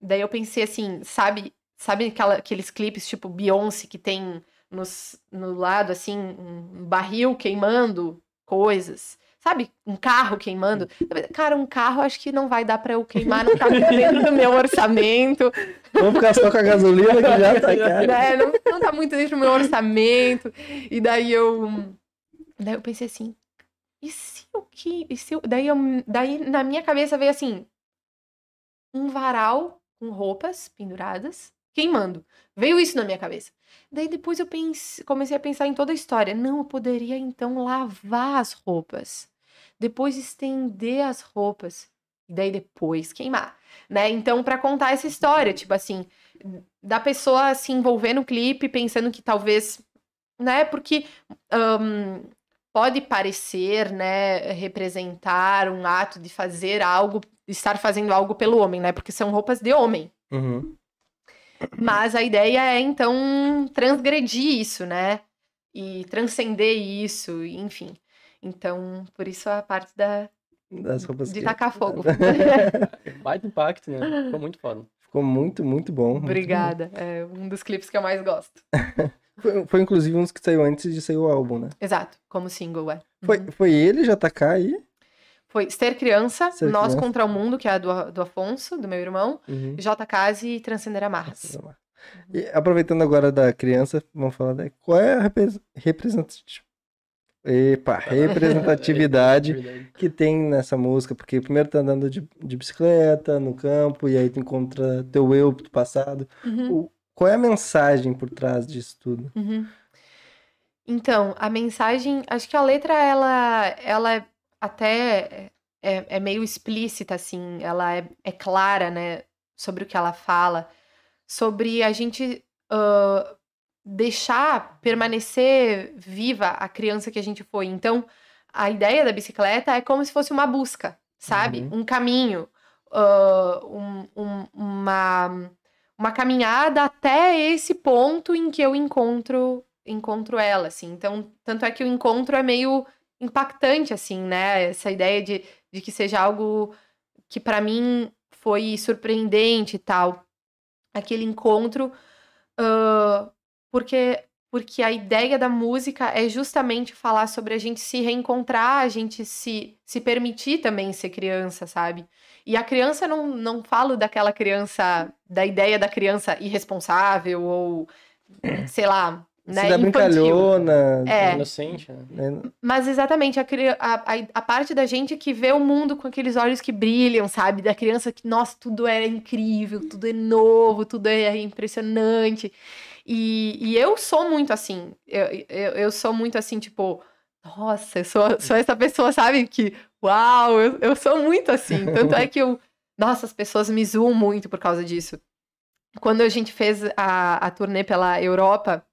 daí eu pensei assim, sabe, sabe aquela- aqueles clipes tipo Beyoncé que tem nos, no lado, assim, um barril queimando coisas. Sabe? Um carro queimando. Cara, um carro acho que não vai dar pra eu queimar, não tá muito dentro do meu orçamento. Vamos ficar só com a gasolina que já tá cara. né? Não, não tá muito dentro do meu orçamento. E daí eu. Daí eu pensei assim. E se o que. E se eu, daí, eu, daí na minha cabeça veio assim. Um varal com roupas penduradas, queimando. Veio isso na minha cabeça. Daí depois eu pense, comecei a pensar em toda a história. Não, eu poderia então lavar as roupas. Depois estender as roupas. E daí depois queimar, né? Então, pra contar essa história, tipo assim, da pessoa se envolver no clipe pensando que talvez, né? Porque ahn, pode parecer, né, representar um ato de fazer algo, estar fazendo algo pelo homem, né? Porque são roupas de homem. Uhum. Mas a ideia é, então, transgredir isso, né? E transcender isso, enfim. Então, por isso a parte da, Das roupas de que- tacar fogo. Baita impacto, né? Ficou muito foda. Ficou muito, muito bom. muito bom. Obrigada. É um dos clipes que eu mais gosto. Foi, foi, inclusive um dos que saiu antes de sair o álbum, né? Exato, como single, é. Foi, Uhum. foi ele, JK aí. Foi Ser Criança, Ser Nós Criança. contra o Mundo, que é a do, do Afonso, do meu irmão, Uhum. J. Case e Transcender Amarras. E aproveitando agora da criança, vamos falar da qual é a repre- representati- Epa, representatividade que tem nessa música, porque primeiro tá andando de, de bicicleta no campo e aí tu encontra teu eu do passado. Uhum, O- qual é a mensagem por trás disso tudo? uhum. Então, a mensagem, acho que a letra, ela, ela é até é, é meio explícita, assim, ela é, é clara, né, sobre o que ela fala, sobre a gente ah, deixar permanecer viva a criança que a gente foi. Então, a ideia da bicicleta é como se fosse uma busca, sabe? Uhum. Um caminho, ah, um- um- uma, uma caminhada até esse ponto em que eu encontro encontro ela, assim. Então, tanto é que o encontro é meio impactante, assim, né? Essa ideia de, de que seja algo que pra mim foi surpreendente e tal. Aquele encontro, ah, porque porque a ideia da música é justamente falar sobre a gente se reencontrar, a gente se, se permitir também ser criança, sabe? E a criança não, não falo daquela criança, da ideia da criança irresponsável ou, sei lá, né, Se dá brincalhona. É. Inocente, né? né? Mas exatamente, a, a, a parte da gente que vê o mundo com aqueles olhos que brilham, sabe? Da criança que, nossa, tudo é incrível, tudo é novo, tudo é impressionante. E, e eu sou muito assim. Eu, eu, eu sou muito assim, tipo, nossa, eu sou, sou essa pessoa, sabe? Que, uau, eu, eu sou muito assim. Tanto é que eu. Nossa, as pessoas me zoam muito por causa disso. Quando a gente fez a, a turnê pela Europa,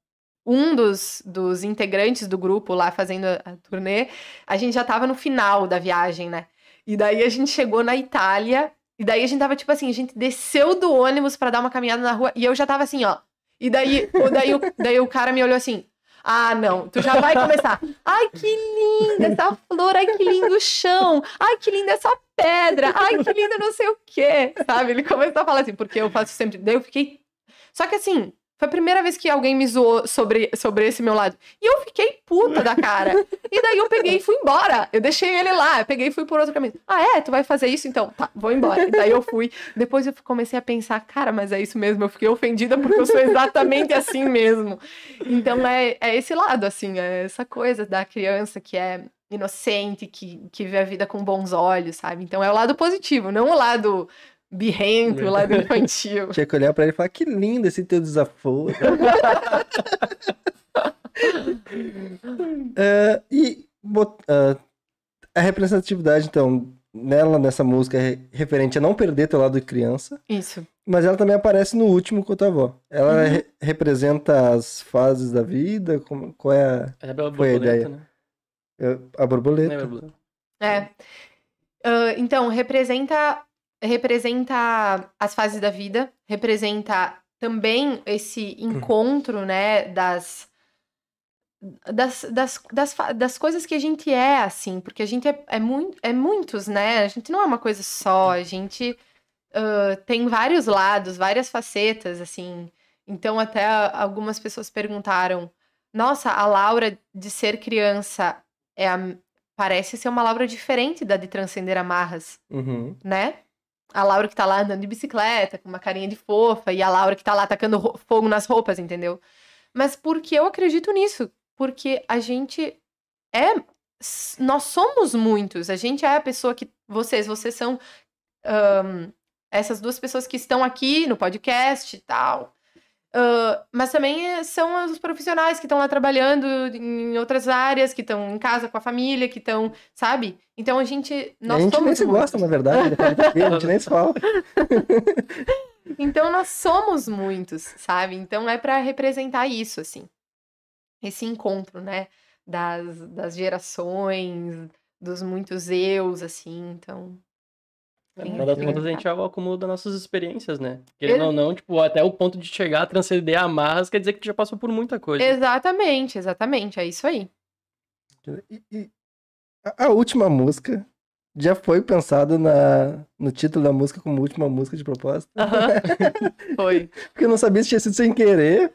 um dos, dos integrantes do grupo lá fazendo a, a turnê, a gente já tava no final da viagem, né? E daí a gente chegou na Itália, e daí a gente tava tipo assim, a gente desceu do ônibus pra dar uma caminhada na rua, e eu já tava assim, ó. E daí, o, daí, o, daí o cara me olhou assim. Ah, não, tu já vai começar. Ai, que linda essa flor, ai, que lindo o chão, ai, que linda essa pedra, ai, que lindo não sei o quê, sabe? Ele começou a falar assim, porque eu faço sempre. Daí eu fiquei. Só que assim, foi a primeira vez que alguém me zoou sobre, sobre esse meu lado. E eu fiquei puta da cara. E daí eu peguei e fui embora. Eu deixei ele lá, eu peguei e fui por outro caminho. Ah, é? Tu vai fazer isso? Então, tá, vou embora. E daí eu fui. Depois eu comecei a pensar, cara, mas é isso mesmo. Eu fiquei ofendida porque eu sou exatamente assim mesmo. Então é, é esse lado, assim, é essa coisa da criança que é inocente, que, que vê a vida com bons olhos, sabe? Então é o lado positivo, não o lado birrento, o lado infantil. Tinha que olhar pra ele e falar, que lindo esse teu desaforo. É, e bot- ah, a representatividade, então, nela, nessa música, é referente a não perder teu lado de criança, Isso. mas ela também aparece no último com a tua avó. Ela Uhum. re- representa as fases da vida, como- qual é a, É pela Foi a borboleta, ideia. né? a borboleta? Né, borboleta? É. Ah, então, representa, representa as fases da vida, representa também esse encontro, né, das, das, das, das, das coisas que a gente é, assim, porque a gente é, é, mui- é muitos, né? A gente não é uma coisa só, a gente ah, tem vários lados, várias facetas, assim. Então, até algumas pessoas perguntaram: nossa, a Laura de ser criança é a, parece ser uma Laura diferente da de transcender amarras, Uhum. né? A Laura que tá lá andando de bicicleta, com uma carinha de fofa, e a Laura que tá lá tacando fogo nas roupas, entendeu? Mas porque eu acredito nisso? Porque a gente é. Nós somos muitos. A gente é a pessoa que. Vocês, vocês são. ahn, essas duas pessoas que estão aqui no podcast e tal. Mas também são os profissionais que estão lá trabalhando em outras áreas, que estão em casa com a família, que estão, sabe? Então a gente. Nós a gente nem somos se muitos. gosta, na verdade, né? A gente nem se fala. Então nós somos muitos, sabe? Então é para representar isso, assim. Esse encontro, né? Das, das gerações, dos muitos eus, assim. Então. Final das contas, a gente é o acúmulo das nossas experiências, né? Querendo ou não, tipo, até o ponto de chegar a transcender amarras, quer dizer que tu já passou por muita coisa. Exatamente, exatamente. É isso aí. E, e a, última música já foi pensado na, no título da música como última música de propósito? Uhum. foi. Porque eu não sabia se tinha sido sem querer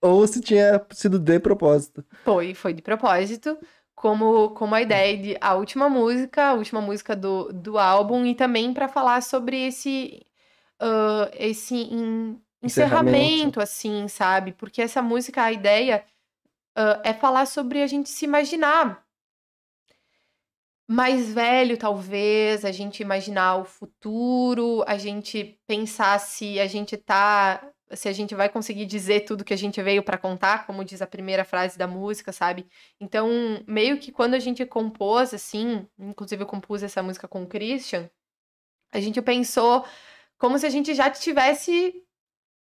ou se tinha sido de propósito. Foi, foi de propósito. Como, como a ideia de a última música, a última música do, do álbum, e também para falar sobre esse, uh, esse in, encerramento, encerramento, assim, sabe? Porque essa música, a ideia uh, é falar sobre a gente se imaginar mais velho, talvez, a gente imaginar o futuro, a gente pensar se a gente tá. Se a gente vai conseguir dizer tudo que a gente veio para contar, como diz a primeira frase da música, sabe? Então, meio que quando a gente compôs, assim, inclusive eu compus essa música com o Christian, a gente pensou como se a gente já tivesse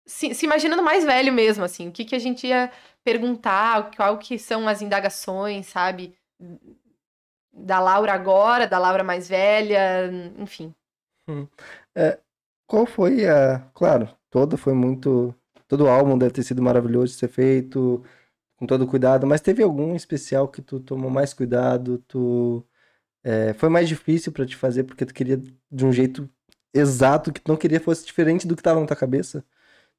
se, se imaginando mais velho mesmo, assim, o que, que a gente ia perguntar, qual que são as indagações, sabe? da Laura agora, da Laura mais velha, enfim. Hum. É, qual foi a. Claro, todo foi muito. Todo álbum deve ter sido maravilhoso de ser feito, com todo cuidado, mas teve algum especial que tu tomou mais cuidado? Tu. É, foi mais difícil para te fazer porque tu queria de um jeito exato, que tu não queria fosse diferente do que tava na tua cabeça?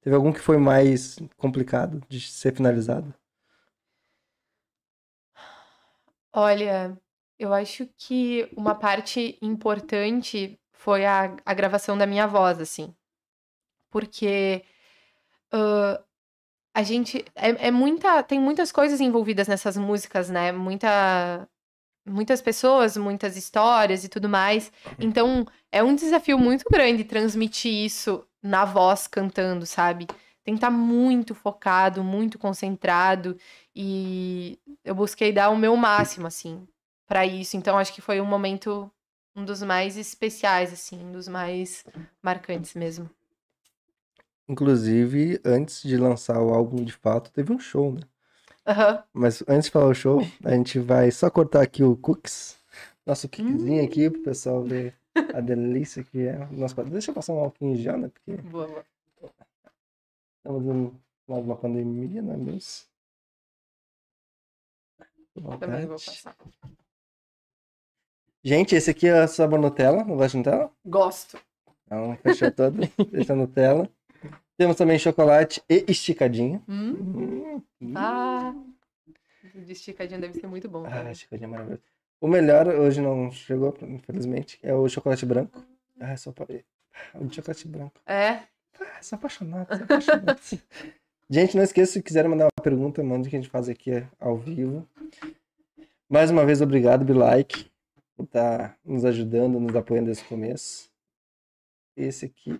Teve algum que foi mais complicado de ser finalizado? Olha, eu acho que uma parte importante foi a, a gravação da minha voz, assim. Porque uh, a gente. É, é, muita. Tem muitas coisas envolvidas nessas músicas, né? Muita. Muitas pessoas, muitas histórias e tudo mais. Então, é um desafio muito grande transmitir isso na voz cantando, sabe? Tem que estar muito focado, muito concentrado. E eu busquei dar o meu máximo, assim, para isso. Então acho que foi um momento um dos mais especiais assim, um dos mais marcantes mesmo. Inclusive, antes de lançar o álbum de fato, teve um show, né? Uhum. Mas antes de falar o show, a gente vai só cortar aqui o cookies. Nosso cookiezinho hum. aqui pro pessoal ver a delícia que é. Nossa, deixa eu passar um álcool já, né? Porque boa, boa. estamos numa pandemia, não é mesmo? Também vou passar. Gente, esse aqui é sabor Nutella. Não gosta de Nutella? Gosto. Então, fechou todo. Deixa Nutella. Temos também chocolate e esticadinho. Hum. Hum. Ah, de esticadinho deve ser muito bom. Ah, é maravilhoso. O melhor, hoje não chegou, infelizmente, é o chocolate branco. Ah, só para... O de chocolate branco. É? Ah, sou apaixonado, sou apaixonado. gente, não esqueça, se quiser mandar uma pergunta, mande que a gente faz aqui ao vivo. Mais uma vez, obrigado, like por estar tá nos ajudando, nos apoiando desde o começo. Esse aqui.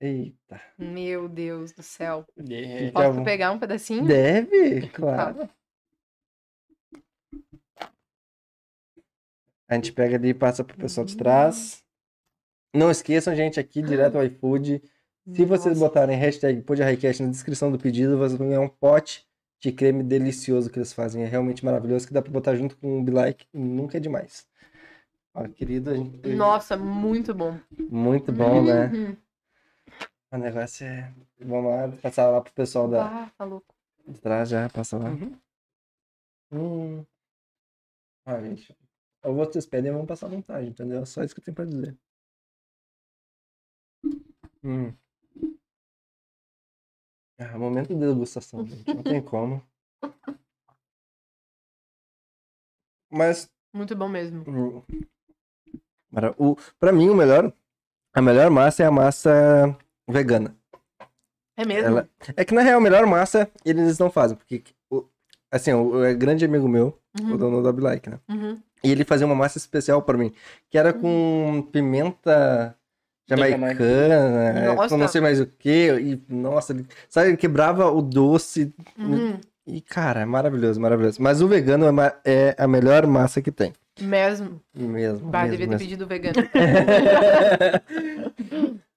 Eita. Meu Deus do céu. É. Posso pegar um pedacinho? Deve, claro. A gente pega ali e passa pro pessoal de trás. Não esqueçam, gente, aqui direto ao iFood. Se vocês Nossa. botarem hashtag PodRhighCast na descrição do pedido, vocês vão ganhar um pote de creme delicioso que eles fazem. É realmente maravilhoso, que dá pra botar junto com o Be Like e nunca é demais. Ó, querido, gente... Nossa, muito bom. Muito bom, né? O negócio é... Vamos lá, passar lá pro pessoal da... Ah, tá louco. De trás já, passa lá. Uhum. Hum. Ah, gente, ou vocês pedem, vamos passar à vontade, entendeu? Só isso que eu tenho pra dizer. Hum. É, momento de degustação, gente. Não tem como. Mas. Muito bom mesmo. Hum, o, pra mim, o melhor. A melhor massa é a massa vegana. É mesmo? Ela, é que na real, a melhor massa eles não fazem. Porque, assim, o, o grande amigo meu, uhum. o dono da Like, né? Uhum. E ele fazia uma massa especial pra mim. Que era com pimenta jamaicana, nossa. não sei mais o que. E, nossa, ele, sabe, ele quebrava o doce. Uhum. E, cara, é maravilhoso, maravilhoso. Mas o vegano é, é a melhor massa que tem. Mesmo. Mesmo. Bah, mesmo, devia ter mesmo. pedido vegano.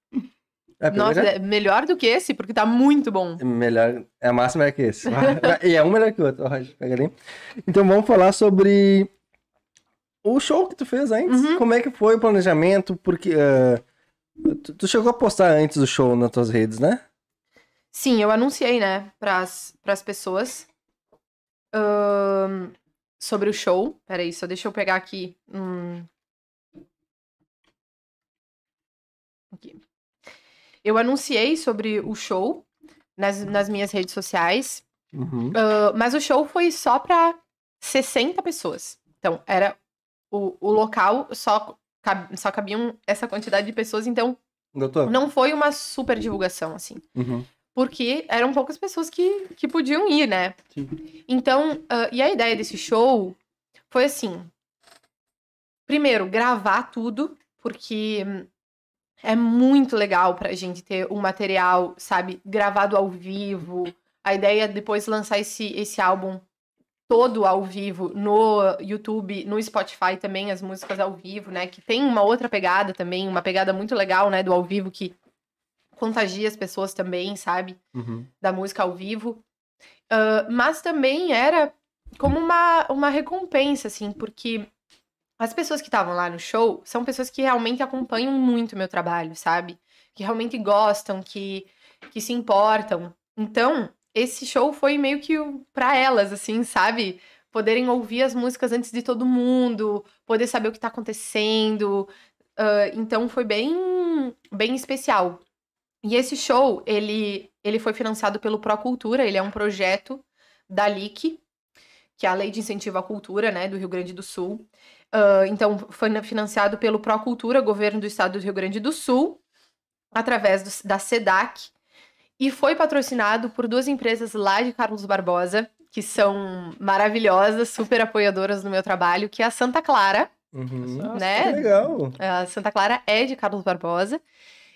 É, Nossa, é melhor do que esse, porque tá muito bom. Melhor, é a máxima melhor que esse. e é um melhor que o outro. Roger, pega ali. Então vamos falar sobre o show que tu fez antes. Uhum. Como é que foi o planejamento? Porque eh, tu, tu chegou a postar antes do show nas tuas redes, né? Sim, eu anunciei, né, pras, pras pessoas ahn, sobre o show. Peraí, só deixa eu pegar aqui. hum. Aqui. Eu anunciei sobre o show nas, nas minhas redes sociais, Uhum. ah, mas o show foi só pra 60 pessoas. Então, era o, o local, só, cab- só cabiam essa quantidade de pessoas, então Doutor? não foi uma super divulgação, assim Uhum. porque eram poucas pessoas que, que podiam ir, né? Sim. Então, ah, e a ideia desse show foi assim: primeiro, gravar tudo, porque hum, é muito legal pra gente ter um material, sabe, gravado ao vivo. A ideia é depois lançar esse, esse álbum todo ao vivo no YouTube, no Spotify também, as músicas ao vivo, né? Que tem uma outra pegada também, uma pegada muito legal, né, do ao vivo que contagia as pessoas também, sabe? Uhum. da música ao vivo. Ah, mas também era como uma, uma recompensa, assim, porque as pessoas que estavam lá no show são pessoas que realmente acompanham muito o meu trabalho, sabe? Que realmente gostam, que, que se importam. Então, esse show foi meio que pra elas, assim, sabe? Poderem ouvir as músicas antes de todo mundo, poder saber o que tá acontecendo. Ah, então, foi bem, bem especial. E esse show, ele, ele foi financiado pelo Procultura, ele é um projeto da LIC, que é a Lei de Incentivo à Cultura, né, do Rio Grande do Sul. Ah, então, foi na- financiado pelo Procultura, governo do estado do Rio Grande do Sul, através do- da SEDAC, e foi patrocinado por duas empresas lá de Carlos Barbosa, que são maravilhosas, super apoiadoras do meu trabalho, que é a Santa Clara, Uhum. Nossa, né? Que legal. a Santa Clara é de Carlos Barbosa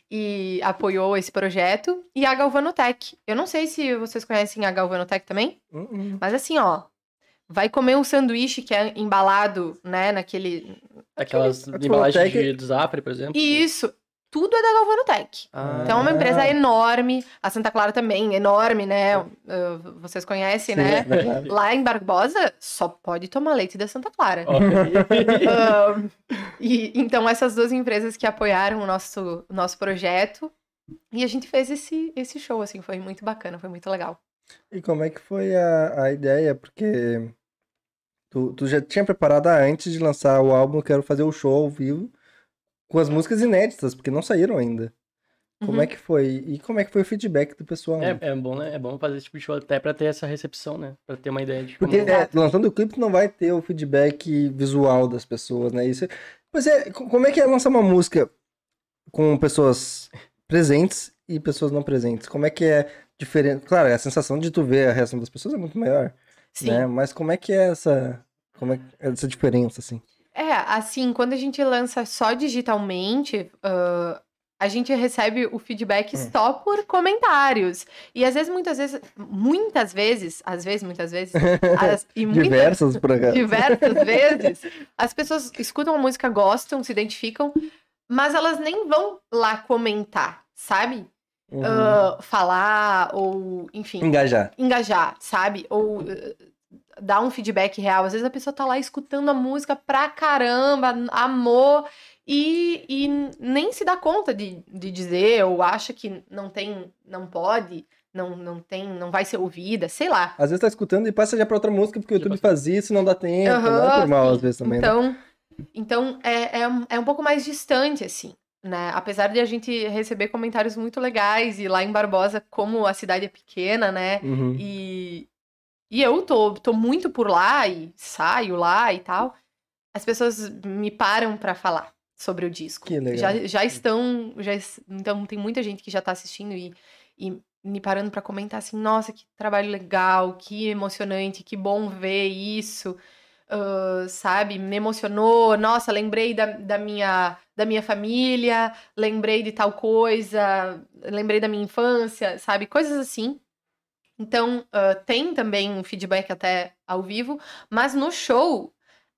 e apoiou esse projeto. E a Galvanotech. Eu não sei se vocês conhecem a Galvanotech também, Uhum. mas assim, ó. Vai comer um sanduíche que é embalado, né, naquele... Aquelas embalagens de, do Zafre, por exemplo. E isso, tudo é da Galvanotech. Ah, Então é uma Ah. empresa enorme. A Santa Clara também, enorme, né? Uh, vocês conhecem, Sim, né? é verdade. Lá em Barbosa, só pode tomar leite da Santa Clara. ok. Ahn, e, então, essas duas empresas que apoiaram o nosso, nosso projeto. E a gente fez esse, esse show, assim, foi muito bacana, foi muito legal. E como é que foi a, a ideia? Porque tu, tu já tinha preparado antes de lançar o álbum, eu quero fazer o show ao vivo com as músicas inéditas, porque não saíram ainda. Como Uhum. é que foi? E como é que foi o feedback do pessoal? É, é bom, né? É bom fazer esse tipo de show até pra ter essa recepção, né? Pra ter uma ideia de como... Porque é, lançando o clipe tu não vai ter o feedback visual das pessoas, né? Isso. Pois é, co- como é que é lançar uma música com pessoas presentes e pessoas não presentes? Como é que é diferente? Claro, a sensação de tu ver a reação das pessoas é muito maior, Sim. né? Mas como é que é essa, como é é essa diferença assim? É, assim, quando a gente lança só digitalmente, ah, a gente recebe o feedback Hum. só por comentários. E às vezes, muitas vezes, muitas vezes, às vezes, muitas vezes, as- e muitas, Diversas acaso. diversas vezes, as pessoas escutam a música, gostam, se identificam, mas elas nem vão lá comentar, sabe? Uhum. Ah, falar ou, enfim, Engajar. engajar, sabe? Ou eh, dar um feedback real. Às vezes a pessoa tá lá escutando a música pra caramba, amor, e, e nem se dá conta de, de dizer, ou acha que não tem, não pode, não, não tem, não vai ser ouvida, sei lá. Às vezes tá escutando e passa já pra outra música porque o YouTube faz isso, não dá tempo, Aham, não é normal às vezes também, né? Então, então é, é, é um pouco mais distante, assim, né? Apesar de a gente receber comentários muito legais, e lá em Barbosa, como a cidade é pequena, né? Uhum. E, e eu tô, tô muito por lá e saio lá e tal. As pessoas me param pra falar sobre o disco. Que legal. Já, já estão. Já, então, tem muita gente que já tá assistindo e, e me parando pra comentar assim: nossa, que trabalho legal, que emocionante, que bom ver isso. Ah, sabe, me emocionou. Nossa, lembrei da, da, minha, da minha família, lembrei de tal coisa, lembrei da minha infância, sabe? Coisas assim. Então, ah, tem também um feedback até ao vivo, mas no show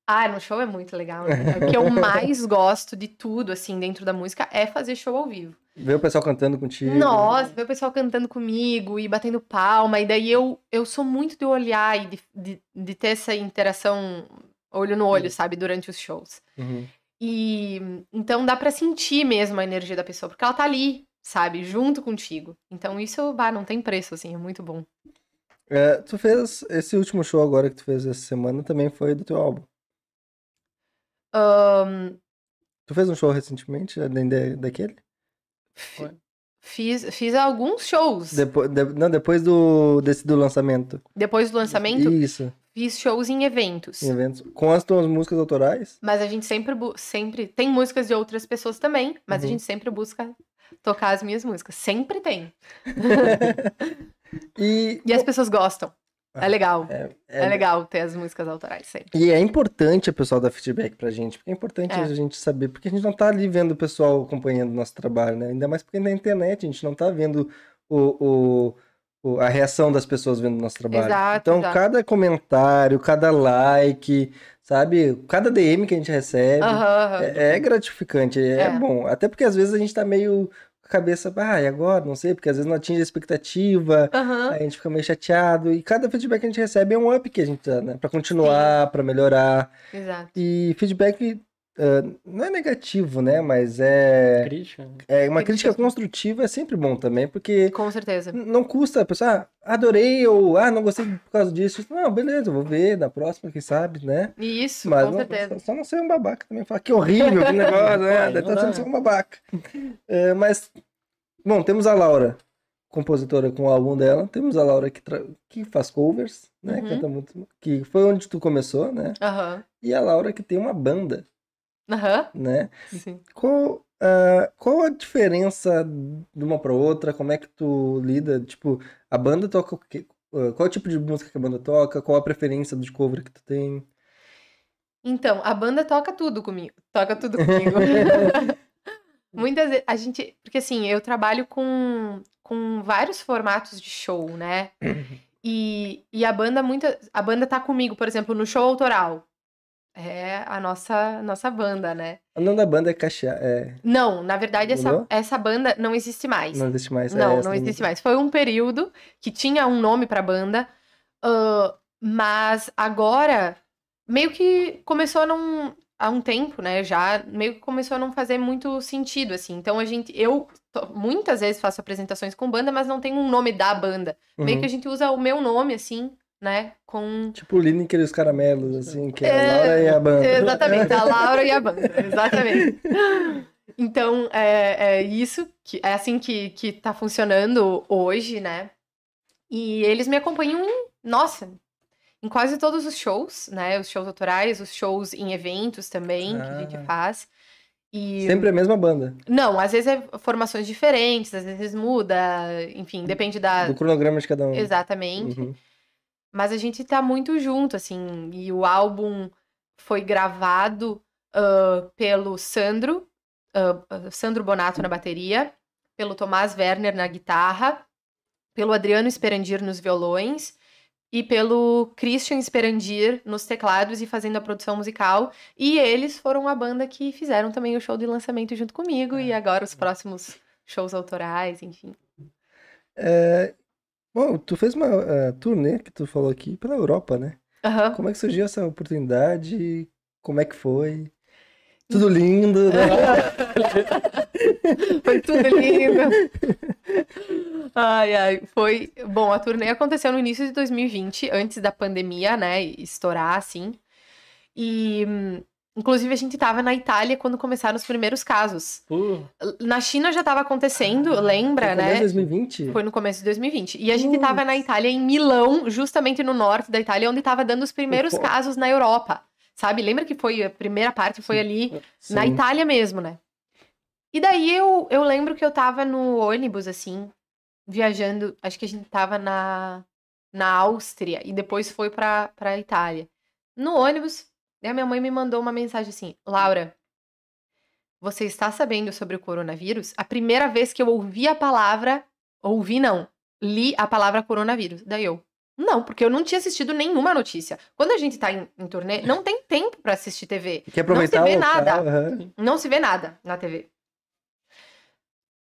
Ah, no show é muito legal. Né? O que eu mais gosto de tudo, assim, dentro da música é fazer show ao vivo. Ver o pessoal cantando contigo. Nossa, ver o pessoal cantando comigo e batendo palma. E daí eu, eu sou muito de olhar e de, de, de ter essa interação olho no olho, sabe, durante os shows. Uhum. E então dá pra sentir mesmo a energia da pessoa, porque ela tá ali, sabe, junto contigo. Então isso, bah, não tem preço, assim, é muito bom. É, tu fez esse último show agora que tu fez essa semana também foi do teu álbum. Ahn, Tu fez um show recentemente, além de- daquele? Foi. fiz, fiz alguns shows. Depois, de- não, depois do, desse do lançamento. Depois do lançamento, Isso, fiz shows em eventos. em eventos. Com as tuas músicas autorais. Mas a gente sempre, sempre tem músicas de outras pessoas também, mas a Uhum. gente sempre busca tocar as minhas músicas. Sempre tem. E, E as pessoas gostam. É legal. é, É, legal ter as músicas autorais sempre. E é importante o pessoal dar feedback pra gente, porque é importante É. a gente saber, porque a gente não tá ali vendo o pessoal acompanhando o nosso trabalho, né? Ainda mais porque na internet a gente não tá vendo o, o- o- a reação das pessoas vendo o nosso trabalho. Exato, então, exato. cada comentário, cada like, sabe? Cada DM que a gente recebe é, é gratificante, é, É. bom. Até porque às vezes a gente tá meio a cabeça, ah, e agora? Não sei, porque às vezes não atinge a expectativa. Aí a gente fica meio chateado. E cada feedback que a gente recebe é um up que a gente dá, né? Pra continuar, pra melhorar. Exato. E feedback não é negativo, né? Mas é, Crítica. é uma Crítica- crítica construtiva é sempre bom também, porque Com certeza. não custa a pessoa, ah, adorei ou ah, não gostei por causa disso. Não, beleza, vou ver na próxima, quem sabe, né? Isso, Mas com não- certeza. só, só não ser um babaca também. Falar que horrível, que negócio, né? Deve não estar sendo dá. só um babaca. É, mas, bom, temos a Laura, compositora com o álbum dela. Temos a Laura que, tra- que faz covers, né? Uhum. Canta muito. Que foi onde tu começou, né? Aham. E a Laura que tem uma banda, Aham. né? Sim. Qual, ah, qual a diferença de uma pra outra? Como é que tu lida? Tipo, a banda toca o quê? Ah, Qual é o tipo de música que a banda toca? Qual a preferência de cover que tu tem? Então, a banda toca tudo comigo. Toca tudo comigo. Muitas vezes, a gente. Porque assim, eu trabalho com, com vários formatos de show, né? E, e a banda muita, a banda tá comigo, por exemplo, no show autoral. É a nossa nossa banda, né? O nome da banda é Caixa. É, Não, na verdade, essa, essa banda não existe mais. não existe mais. é Não, essa não existe mais. Foi um período que tinha um nome pra banda, ah, mas agora meio que começou a não. Há um tempo, né? Já meio que começou a não fazer muito sentido, assim. Então a gente. Eu muitas vezes faço apresentações com banda, mas não tem um nome da banda. Meio Uhum. que a gente usa o meu nome, assim, né? Com. Tipo o Lineker e os caramelos, assim, que é, É, a Laura e a banda. Exatamente, a Laura e a banda, exatamente. Então, é, é isso, que, é assim que, que tá funcionando hoje, né? E eles me acompanham em, nossa, em quase todos os shows, né? Os shows autorais, os shows em eventos também, que a gente Ah. faz. E... Sempre a mesma banda. Não, às vezes é formações diferentes, às vezes muda, enfim, depende da... Do cronograma de cada um. Exatamente. Uhum. Mas a gente tá muito junto, assim. E o álbum foi gravado ah, pelo Sandro, ah, Sandro Bonato na bateria, pelo Tomás Werner na guitarra, pelo Adriano Esperandir nos violões e pelo Christian Esperandir nos teclados e fazendo a produção musical. E eles foram a banda que fizeram também o show de lançamento junto comigo e agora os próximos shows autorais, enfim. É, Bom, tu fez uma eh, turnê que tu falou aqui pela Europa, né? Aham. Como é que surgiu essa oportunidade? Como é que foi? Tudo lindo, né? Foi tudo lindo. Ai, ai, foi. Bom, a turnê aconteceu no início de 2020, antes da pandemia, né, estourar, assim. E, hum, inclusive, a gente tava na Itália quando começaram os primeiros casos. Pô, Na China já tava acontecendo, lembra, Foi né? 2020? Foi no começo de 2020. E a gente tava na Itália, em Milão, justamente no norte da Itália, onde tava dando os primeiros Opa. casos na Europa. Sabe? Lembra que foi a primeira parte foi ali na Sim. Itália mesmo, né? E daí eu, eu lembro que eu tava no ônibus, assim, viajando. Acho que a gente tava na, na Áustria e depois foi pra, pra Itália. No ônibus, daí a minha mãe me mandou uma mensagem assim: Laura, você está sabendo sobre o coronavírus? A primeira vez que eu ouvi a palavra. Ouvi não, li a palavra coronavírus. Daí eu. Não, porque eu não tinha assistido nenhuma notícia. Quando a gente tá em, em turnê, não tem tempo pra assistir TV. Quer aproveitar vê o nada. local, aham. Não se vê nada na TV.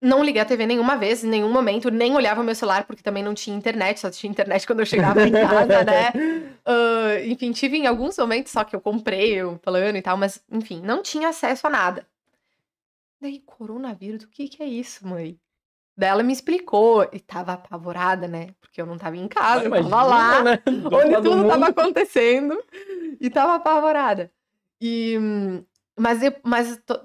Não liguei a TV nenhuma vez, em nenhum momento, nem olhava meu celular, porque também não tinha internet, só tinha internet quando eu chegava em casa, né? Ah, enfim, tive em alguns momentos só que eu comprei o plano e tal, mas, enfim, não tinha acesso a nada. Daí, coronavírus, o que que é isso, mãe? Daí ela me explicou e tava apavorada, né? Porque eu não tava em casa, eu tava lá né? Onde tudo tava mundo. acontecendo e tava apavorada. E, hum, mas eu- mas to-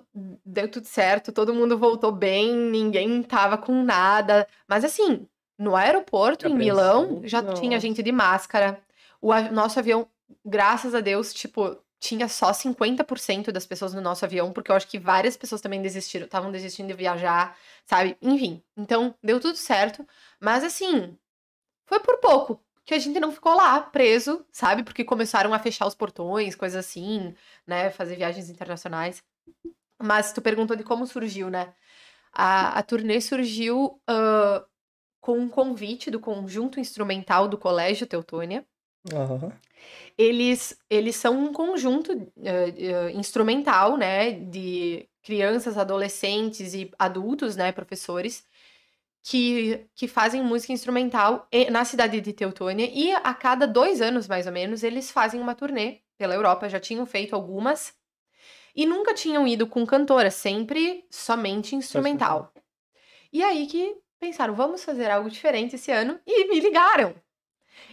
deu tudo certo, todo mundo voltou bem, ninguém tava com nada. Mas assim, no aeroporto em Milão já tinha nossa. gente de máscara. O a- nosso avião, graças a Deus, tipo, tinha só 50% das pessoas no nosso avião, porque eu acho que várias pessoas também desistiram, estavam desistindo de viajar, sabe? Enfim, então deu tudo certo. Mas assim, foi por pouco que a gente não ficou lá preso, sabe? Porque começaram a fechar os portões, coisas assim, né? Fazer viagens internacionais. Mas tu perguntou de como surgiu, né? A, a turnê surgiu ah, com um convite do conjunto instrumental do Colégio Teutônia. Aham. Eles, eles são um conjunto eh, eh, instrumental, né? De crianças, adolescentes e adultos, né? Professores que, que fazem música instrumental na cidade de Teutônia. E a cada dois anos, mais ou menos, eles fazem uma turnê pela Europa. Já tinham feito algumas. E nunca tinham ido com cantora, sempre somente instrumental. E aí que pensaram, vamos fazer algo diferente esse ano. E me ligaram.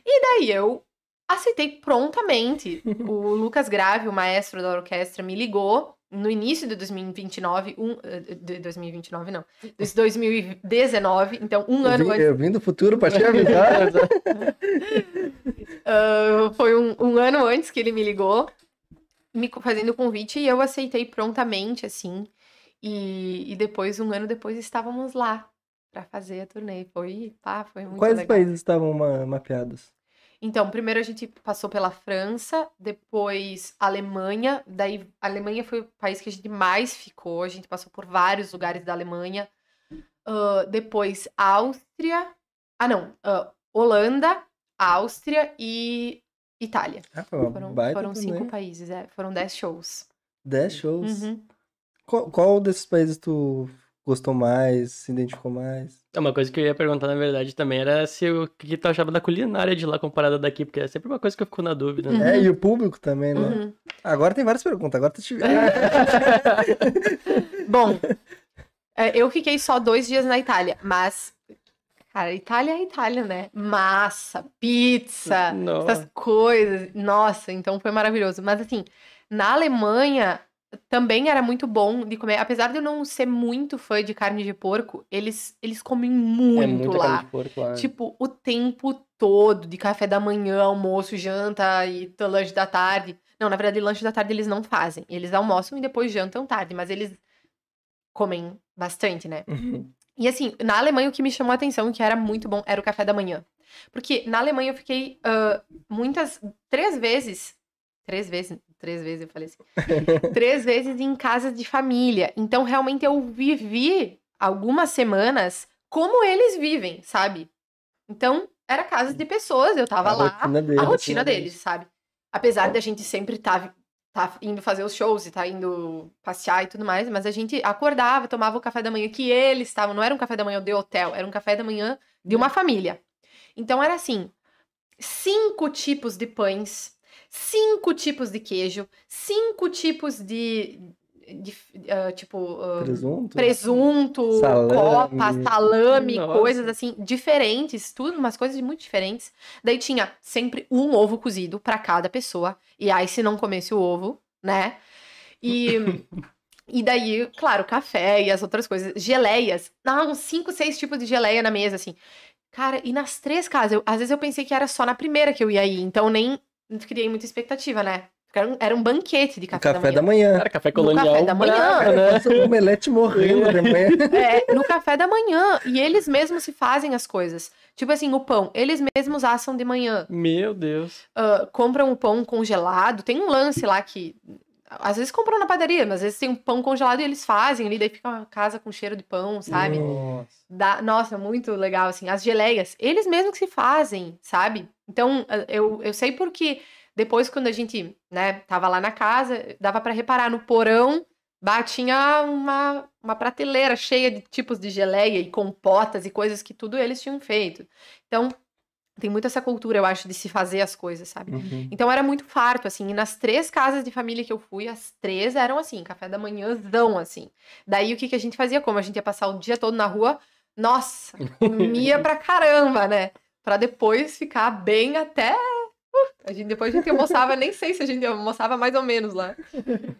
E daí eu aceitei prontamente. o Lucas Grave, o maestro da orquestra, me ligou no início de 2029, um, eh, de 2029 não, de 2019, então um Eu ano vim, antes, eu vim do futuro pra te avisar. ah, foi um, um ano antes que ele me ligou, me fazendo o convite e eu aceitei prontamente, assim, e, e depois, um ano depois, estávamos lá pra fazer a turnê, foi, pá, foi muito Quais legal. países estavam ma- mapeados? Então, primeiro a gente passou pela França, depois Alemanha, daí a Alemanha foi o país que a gente mais ficou, a gente passou por vários lugares da Alemanha. Ah, depois Áustria, ah não, ah, Holanda, Áustria e Itália. Ah, Foram, foram cinco países, é, foram dez shows. Dez shows. Uhum. Qual, qual desses países tu gostou mais, se identificou mais? É uma coisa que eu ia perguntar, na verdade, também era se o que tu achava da culinária de lá comparada daqui, porque é sempre uma coisa que eu fico na dúvida, né? É, e o público também, né? Uhum. Agora tem várias perguntas, agora tu te... Bom, é, eu fiquei só dois dias na Itália, mas, cara, Itália é Itália, né? Massa, pizza, Nossa. essas coisas. Nossa, então foi maravilhoso. Mas assim, na Alemanha também era muito bom de comer. Apesar de eu não ser muito fã de carne de porco, eles, eles comem muito, é lá. carne de porco lá. Tipo, o tempo todo, de café da manhã, almoço, janta e lanche da tarde. Não, na verdade, lanche da tarde eles não fazem. Eles almoçam e depois jantam tarde, mas eles comem bastante, né? Uhum. E assim, na Alemanha o que me chamou a atenção, que era muito bom, era o café da manhã. Porque na Alemanha eu fiquei ah, muitas, três vezes, três vezes, três vezes eu falei assim, três vezes em casa de família. Então realmente eu vivi algumas semanas como eles vivem, sabe? Então era casa de pessoas, eu tava A lá, rotina deles. a rotina deles, sabe? Apesar da gente sempre estar tá indo fazer os shows e tá indo passear e tudo mais, mas a gente acordava, tomava o café da manhã que eles estavam, não era um café da manhã de hotel, era um café da manhã de uma família. Então era assim, cinco tipos de pães, cinco tipos de queijo, cinco tipos de, de, ah, tipo ah, Presunto? presunto, Salame. copa, salame, Nossa. coisas assim, diferentes, tudo, umas coisas muito diferentes. Daí tinha sempre um ovo cozido pra cada pessoa. E aí, se não comesse o ovo, né? E, e daí, claro, café e as outras coisas. Geleias. Não, uns cinco, seis tipos de geleia na mesa, assim. Cara, e nas três casas, eu- às vezes eu pensei que era só na primeira que eu ia ir, então nem criei muita expectativa, né? Era um, era um banquete de café, café da da manhã. manhã. Cara, café colonial. café da manhã. né? Um omelete morrendo de manhã. É, no café da manhã. E eles mesmos se fazem as coisas. Tipo assim, o pão, eles mesmos assam de manhã. Meu Deus. Ah, compram o pão congelado. Tem um lance lá que Às vezes compram na padaria, mas às vezes tem um pão congelado e eles fazem ali, daí fica uma casa com cheiro de pão, sabe? Nossa. Dá- nossa, muito legal, assim. As geleias, eles mesmos que se fazem, sabe? Então, eh, eu, eu sei porque depois, quando a gente, né, tava lá na casa, dava pra reparar no porão, bah, tinha uma, uma prateleira cheia de tipos de geleia e compotas e coisas que tudo eles tinham feito. Então, tem muito essa cultura, eu acho, de se fazer as coisas, sabe? Uhum. Então era muito farto, assim. E nas três casas de família que eu fui, as três eram assim, café da manhãzão, assim. Daí o que, que a gente fazia? Como a gente ia passar o dia todo na rua, nossa, comia pra caramba, né? Pra depois ficar bem até. Uh, a gente, depois a gente almoçava, nem sei se a gente almoçava mais ou menos lá.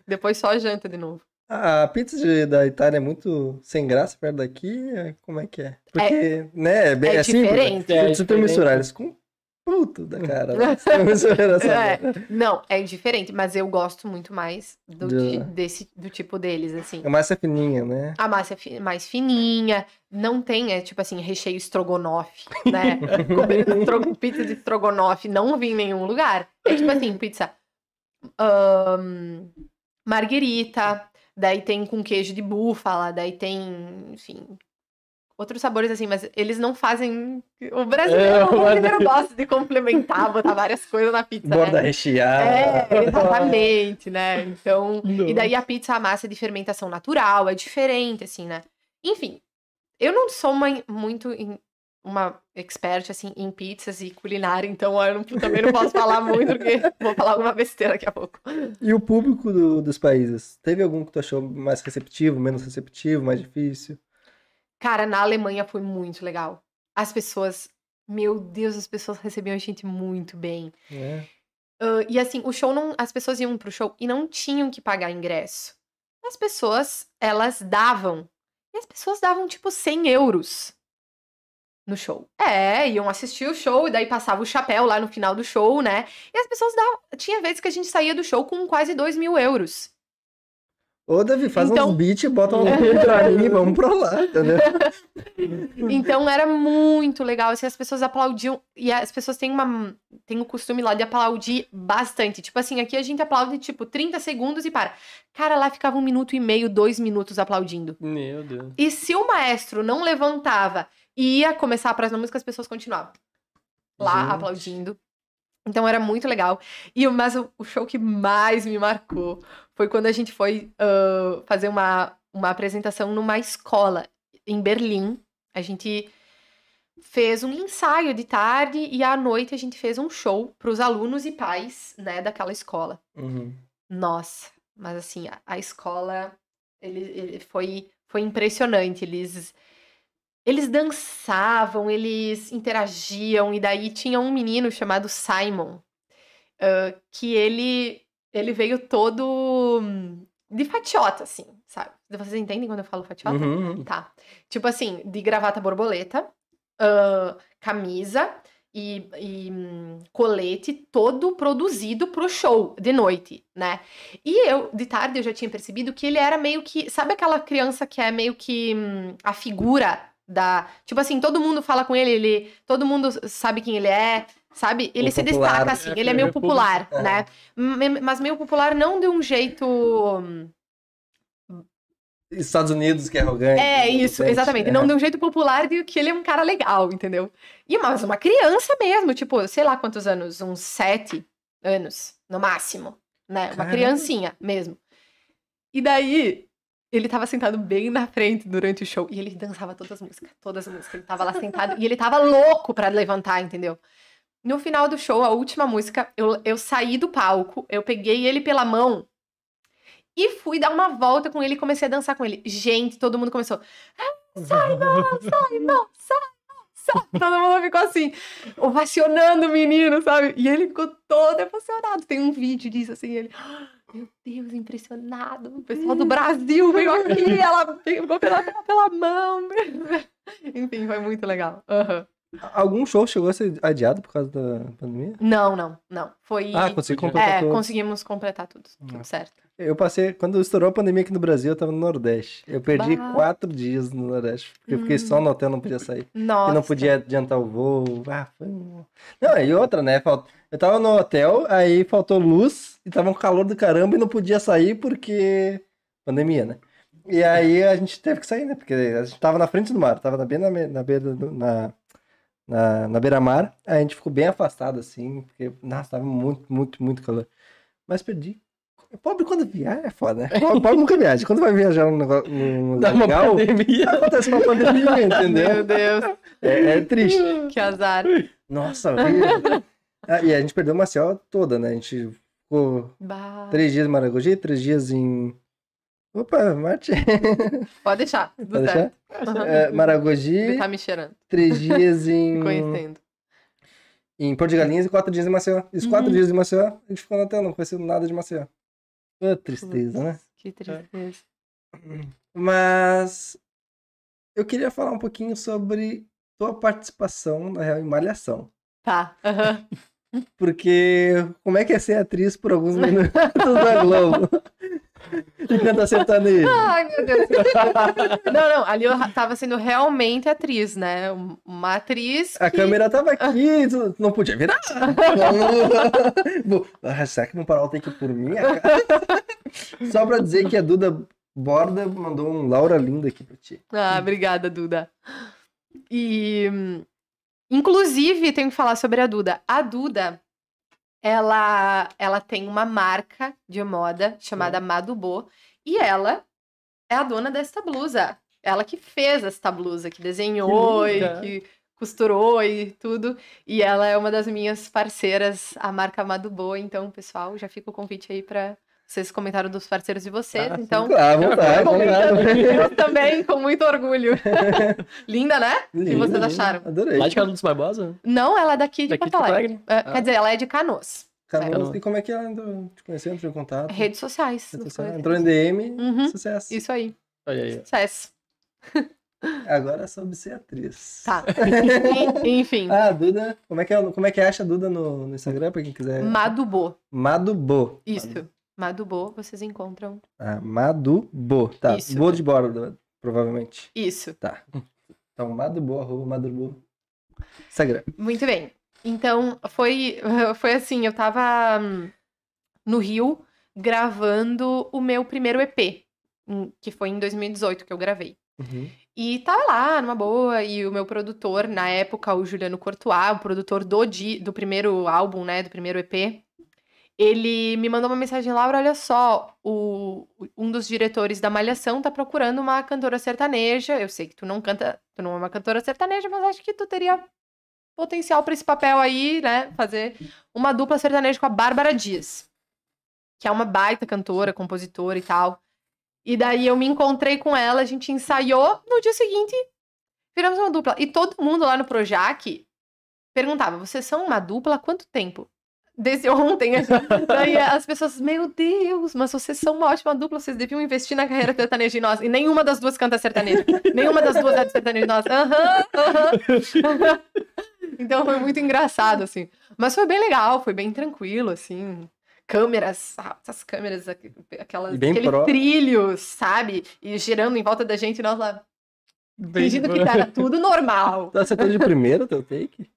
Depois só janta de novo. A pizza de- da Itália é muito sem graça perto daqui? é- Como é que é? Porque, né, é, bem, é é simples. diferente. né? É diferente. misturar eles com puto da cara. né? É, não, é diferente, mas eu gosto muito mais do, ti- desse, do tipo deles, assim. A massa é fininha, né? A massa é fi- mais fininha, não tem, é tipo assim, recheio estrogonofe, né? Comer pizza de estrogonofe não vi em nenhum lugar. É tipo assim, pizza ahn, marguerita, daí tem com queijo de búfala, daí tem, enfim, outros sabores assim, mas eles não fazem. O brasileiro, É, o brasileiro gosta de complementar, botar várias coisas na pizza. Borda né? recheada. É, exatamente, né? Então. E Não. daí a pizza, a massa é de fermentação natural, é diferente, assim, né? Enfim, eu não sou uma, muito uma expert, assim, em pizzas e culinária, então eu não- também não posso falar muito, porque vou falar alguma besteira daqui a pouco. E o público do- dos países? Teve algum que tu achou mais receptivo, menos receptivo, mais difícil? Cara, na Alemanha foi muito legal. As pessoas, meu Deus, as pessoas recebiam a gente muito bem. É. Ah, e assim, o show não. As pessoas iam pro show e não tinham que pagar ingresso. As pessoas, elas davam. E as pessoas davam tipo 100 euros no show. É, iam assistir o show e daí passava o chapéu lá no final do show, né? E as pessoas davam. Tinha vezes que a gente saía do show com quase 2 mil euros. Ô, Davi, faz Então- uns beats, bota um pra mim, vamos pra lá, entendeu? Então era muito legal, assim, as pessoas aplaudiam, e as pessoas têm uma têm o costume lá de aplaudir bastante. Tipo assim, aqui a gente aplaude tipo 30 segundos e para. Cara, lá ficava um minuto e meio, dois minutos aplaudindo. Meu Deus. E se o maestro não levantava ia começar a próxima música, as pessoas continuavam lá Gente. aplaudindo. Então era muito legal. E o- mas o, o show que mais me marcou foi quando a gente foi ah, fazer uma, uma apresentação numa escola em Berlim. A gente fez um ensaio de tarde e à noite a gente fez um show para os alunos e pais, né, daquela escola. Uhum. Nossa, mas assim, a, a escola ele, ele foi, foi impressionante. Eles, eles dançavam, eles interagiam, e daí tinha um menino chamado Simon, ah, que ele, ele veio todo hum, de fatiota, assim, sabe? Vocês entendem quando eu falo fatiota? Uhum. Tá. Tipo assim, de gravata borboleta, ah, camisa e, e, hum, colete todo produzido pro show de noite, né? E eu, de tarde, eu já tinha percebido que ele era meio que. Sabe aquela criança que é meio que hum, a figura da. Tipo assim, todo mundo fala com ele, ele todo mundo sabe quem ele é. Sabe? Ele O se popular. destaca assim, É, ele é meio é público. popular, É. né? Mas meio popular não de um jeito. hum, Estados Unidos, que é arrogante. É, isso, arrogante, exatamente. é. Não de um jeito popular de que ele é um cara legal, entendeu? E mas uma criança mesmo, tipo, sei lá quantos anos, uns sete anos, no máximo, né? Uma Caramba. criancinha mesmo. E daí, ele tava sentado bem na frente durante o show e ele dançava todas as músicas, todas as músicas. Ele tava lá sentado e ele tava louco pra levantar, entendeu? No final do show, a última música, eu, eu saí do palco, eu peguei ele pela mão e fui dar uma volta com ele e comecei a dançar com ele. Gente, todo mundo começou. Simon, Simon, Simon. Todo mundo ficou assim, ovacionando o menino, sabe? E ele ficou todo emocionado. Tem um vídeo disso, assim, ele. "Ah, Meu Deus, impressionado. O pessoal do Brasil veio aqui, ela pegou pela, pela mão. Enfim, foi muito legal. Aham. Algum show chegou a ser adiado por causa da pandemia? Não, não, não. Foi. Ah, consegui completar é, todos. conseguimos completar tudo. Tudo Ah. certo. Eu passei, quando estourou a pandemia aqui no Brasil, eu tava no Nordeste. Eu perdi Bah. quatro dias no Nordeste, porque eu fiquei só no hotel, não podia sair. Nossa. E não podia adiantar o voo. Ah, foi... Não, e outra, né? falt- Eu tava no hotel, aí faltou luz, e tava um calor do caramba e não podia sair porque... Pandemia, né? E aí a gente teve que sair, né? Porque a gente tava na frente do mar, tava bem na, na beira do... Na... Na, na beira-mar, aí a gente ficou bem afastado, assim, porque, nossa, tava muito, muito, muito calor. Mas perdi. Pobre quando viaja é foda, né? Pobre, pobre nunca viaja. Quando vai viajar num negócio num Dá lugar uma legal, pandemia. acontece uma pandemia, entendeu? Meu Deus, É, é triste. que azar. Nossa. Ah, e a gente perdeu Maceió toda, né? A gente ficou Bah. três dias em Maragogi, três dias em. Opa, Marte. Pode deixar. Tudo Pode deixar? certo. Uhum. É, Maragogi, tá me cheirando, três dias em. conhecendo. em Porto de Galinhas e quatro dias em Maceió. E os quatro Uhum. dias em Maceió, a gente ficou na tela, não conheceu nada de Maceió. Ah, tristeza, né? Que tristeza. Mas eu queria falar um pouquinho sobre tua participação na Real em Malhação. Tá. aham. Porque como é que é ser atriz por alguns minutos da Globo? E canta sertanejo. Ai, meu Deus. Não, não, ali eu tava sendo realmente atriz, né? Um- Uma atriz. A que- câmera tava aqui, não podia virar. Será que não parar o take por mim? Só pra dizer que a Duda Borda mandou um Laura Linda aqui pra ti. Ah, obrigada, Duda. E, inclusive, tenho que falar sobre a Duda. A Duda, ela, ela tem uma marca de moda chamada Madubô e ela é a dona desta blusa. Ela que fez esta blusa, que desenhou Que e que costurou e tudo. E ela é uma das minhas parceiras, a marca Madubô. Então, pessoal, já fica o convite aí para vocês comentaram dos parceiros de vocês. Ah, então, claro, vontade, vontade. eu também, com muito orgulho. Linda, né? O que vocês acharam? Adorei. Lá de Carlos Barbosa? Não, ela é daqui de Daqui Porto Alegre. É, Quer dizer, ela é de Canoas. Canoas, e como é que ela entrou, te conheceu, entrou em contato? Redes sociais. Rede não social, foi? Entrou em DM, Uhum. sucesso. Isso aí, Olha aí. sucesso. Agora é sobre ser atriz. Tá. Enfim, Ah, Duda, como é que, é, como é que acha a Duda no, no Instagram, pra quem quiser? Madubô. Madubo. Isso. Madubô, vocês encontram. Ah, Madubo. Tá, Isso. bo de borda, provavelmente. Isso. Tá. Então, Madubo, arroba Madubo. Instagram. Muito bem. Então, foi, foi assim, eu tava hum, no Rio gravando o meu primeiro EP, que foi em 2018 que eu gravei. Uhum. E tava lá, numa boa, e o meu produtor, na época, o Juliano Courtois, o produtor do, do primeiro álbum, né, do primeiro EP, ele me mandou uma mensagem, Laura, olha só, o, um dos diretores da Malhação tá procurando uma cantora sertaneja, eu sei que tu não canta, tu não é uma cantora sertaneja, mas acho que tu teria potencial pra esse papel aí, né, fazer uma dupla sertaneja com a Bárbara Dias, que é uma baita cantora, compositora e tal. E daí eu me encontrei com ela, a gente ensaiou, no dia seguinte viramos uma dupla. E todo mundo lá no Projac perguntava: vocês são uma dupla há quanto tempo? Desde ontem. Daí as pessoas, meu Deus, mas vocês são uma ótima dupla, vocês deviam investir na carreira sertaneja de nós. E nenhuma das duas canta sertanejo. nenhuma das duas é de sertanejo de nós. Aham, aham. Então foi muito engraçado, assim. Mas foi bem legal, foi bem tranquilo, assim. Câmeras, essas câmeras, aqu- aquelas, bem aquele pró. trilho, sabe? E girando em volta da gente, nós lá, fingindo que era tudo normal. Tu acertou de primeiro teu take?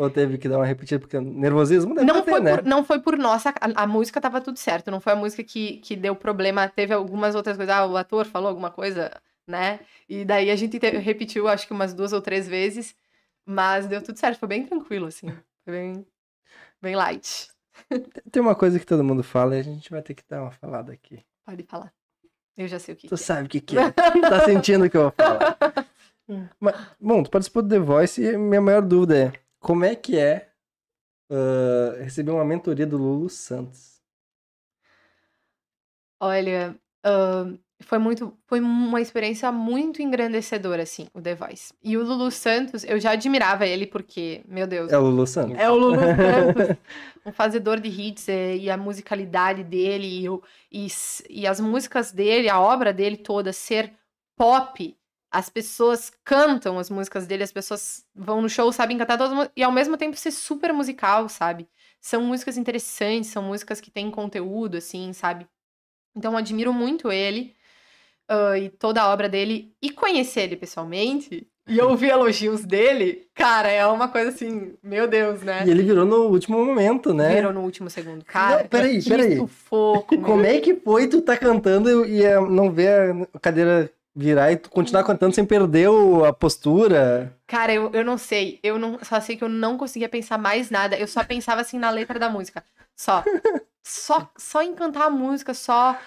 Ou teve que dar uma repetida porque nervosismo deve Não ter, foi, né? por, não foi por nossa. A, a música tava tudo certo. Não foi a música que, que deu problema. Teve algumas outras coisas. Ah, o ator falou alguma coisa, né? E daí a gente te- repetiu, acho que umas duas ou três vezes. Mas deu tudo certo. Foi bem tranquilo, assim. Foi bem, bem light. Tem uma coisa que todo mundo fala e a gente vai ter que dar uma falada aqui. Pode falar. Eu já sei o que. Tu que é. sabe o que, que é. tá sentindo o que eu vou falar. Mas, bom, tu participou do The Voice e minha maior dúvida é como é que é ah, receber uma mentoria do Lulu Santos? Olha, ahn, foi muito, foi uma experiência muito engrandecedora, assim, o The Voice. E o Lulu Santos, eu já admirava ele porque, meu Deus, É o Lulu Santos? É o Lulu Santos, um fazedor de hits é, e a musicalidade dele e, o- e e as músicas dele, a obra dele toda ser pop As pessoas cantam as músicas dele, as pessoas vão no show, sabem cantar todas as músicas, e ao mesmo tempo ser super musical, sabe? São músicas interessantes, são músicas que têm conteúdo, assim, sabe? Então, eu admiro muito ele ah, e toda a obra dele. E conhecer ele pessoalmente e ouvir elogios dele, cara, é uma coisa assim, meu Deus, né? E ele virou no último momento, né? Virou no último segundo. Cara, Não, peraí, que peraí. sufoco. Como é que foi tu tá cantando e eh, não ver a cadeira virar e continuar cantando sem perder o- a postura? Cara, eu, eu não sei. Eu não, só sei que eu não conseguia pensar mais nada. Eu só pensava assim na letra da música. Só. Só, só em cantar a música, só.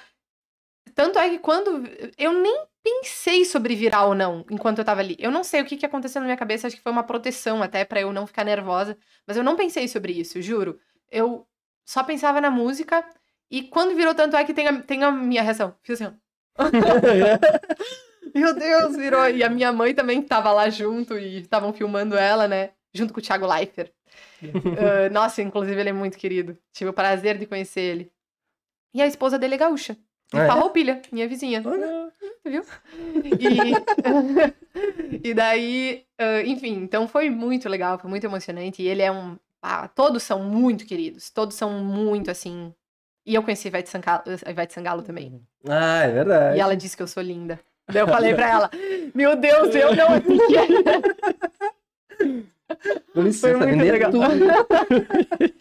Tanto é que quando. Eu nem pensei sobre virar ou não enquanto eu tava ali. Eu não sei o que, que aconteceu na minha cabeça. Acho que foi uma proteção até pra eu não ficar nervosa. Mas eu não pensei sobre isso, juro. Eu só pensava na música. E quando virou tanto é que tem a, tem a minha reação. Fiz assim, ó. Meu Deus, virou. E a minha mãe também tava lá junto e estavam filmando ela, né? Junto com o Thiago Leifert. Ah, nossa, inclusive ele é muito querido. Tive o prazer de conhecer ele. E a esposa dele é gaúcha. De Ah, é? Farroupilha, minha vizinha. Olha. Viu? E, e daí, ah, enfim, então foi muito legal, foi muito emocionante. E ele é um. ah, todos são muito queridos. Todos são muito assim. E eu conheci a Ivete Sangalo, a Ivete Sangalo também. Ah, é verdade. E ela disse que eu sou linda. Daí eu falei pra ela: Meu Deus, eu não licença, Foi muito legal.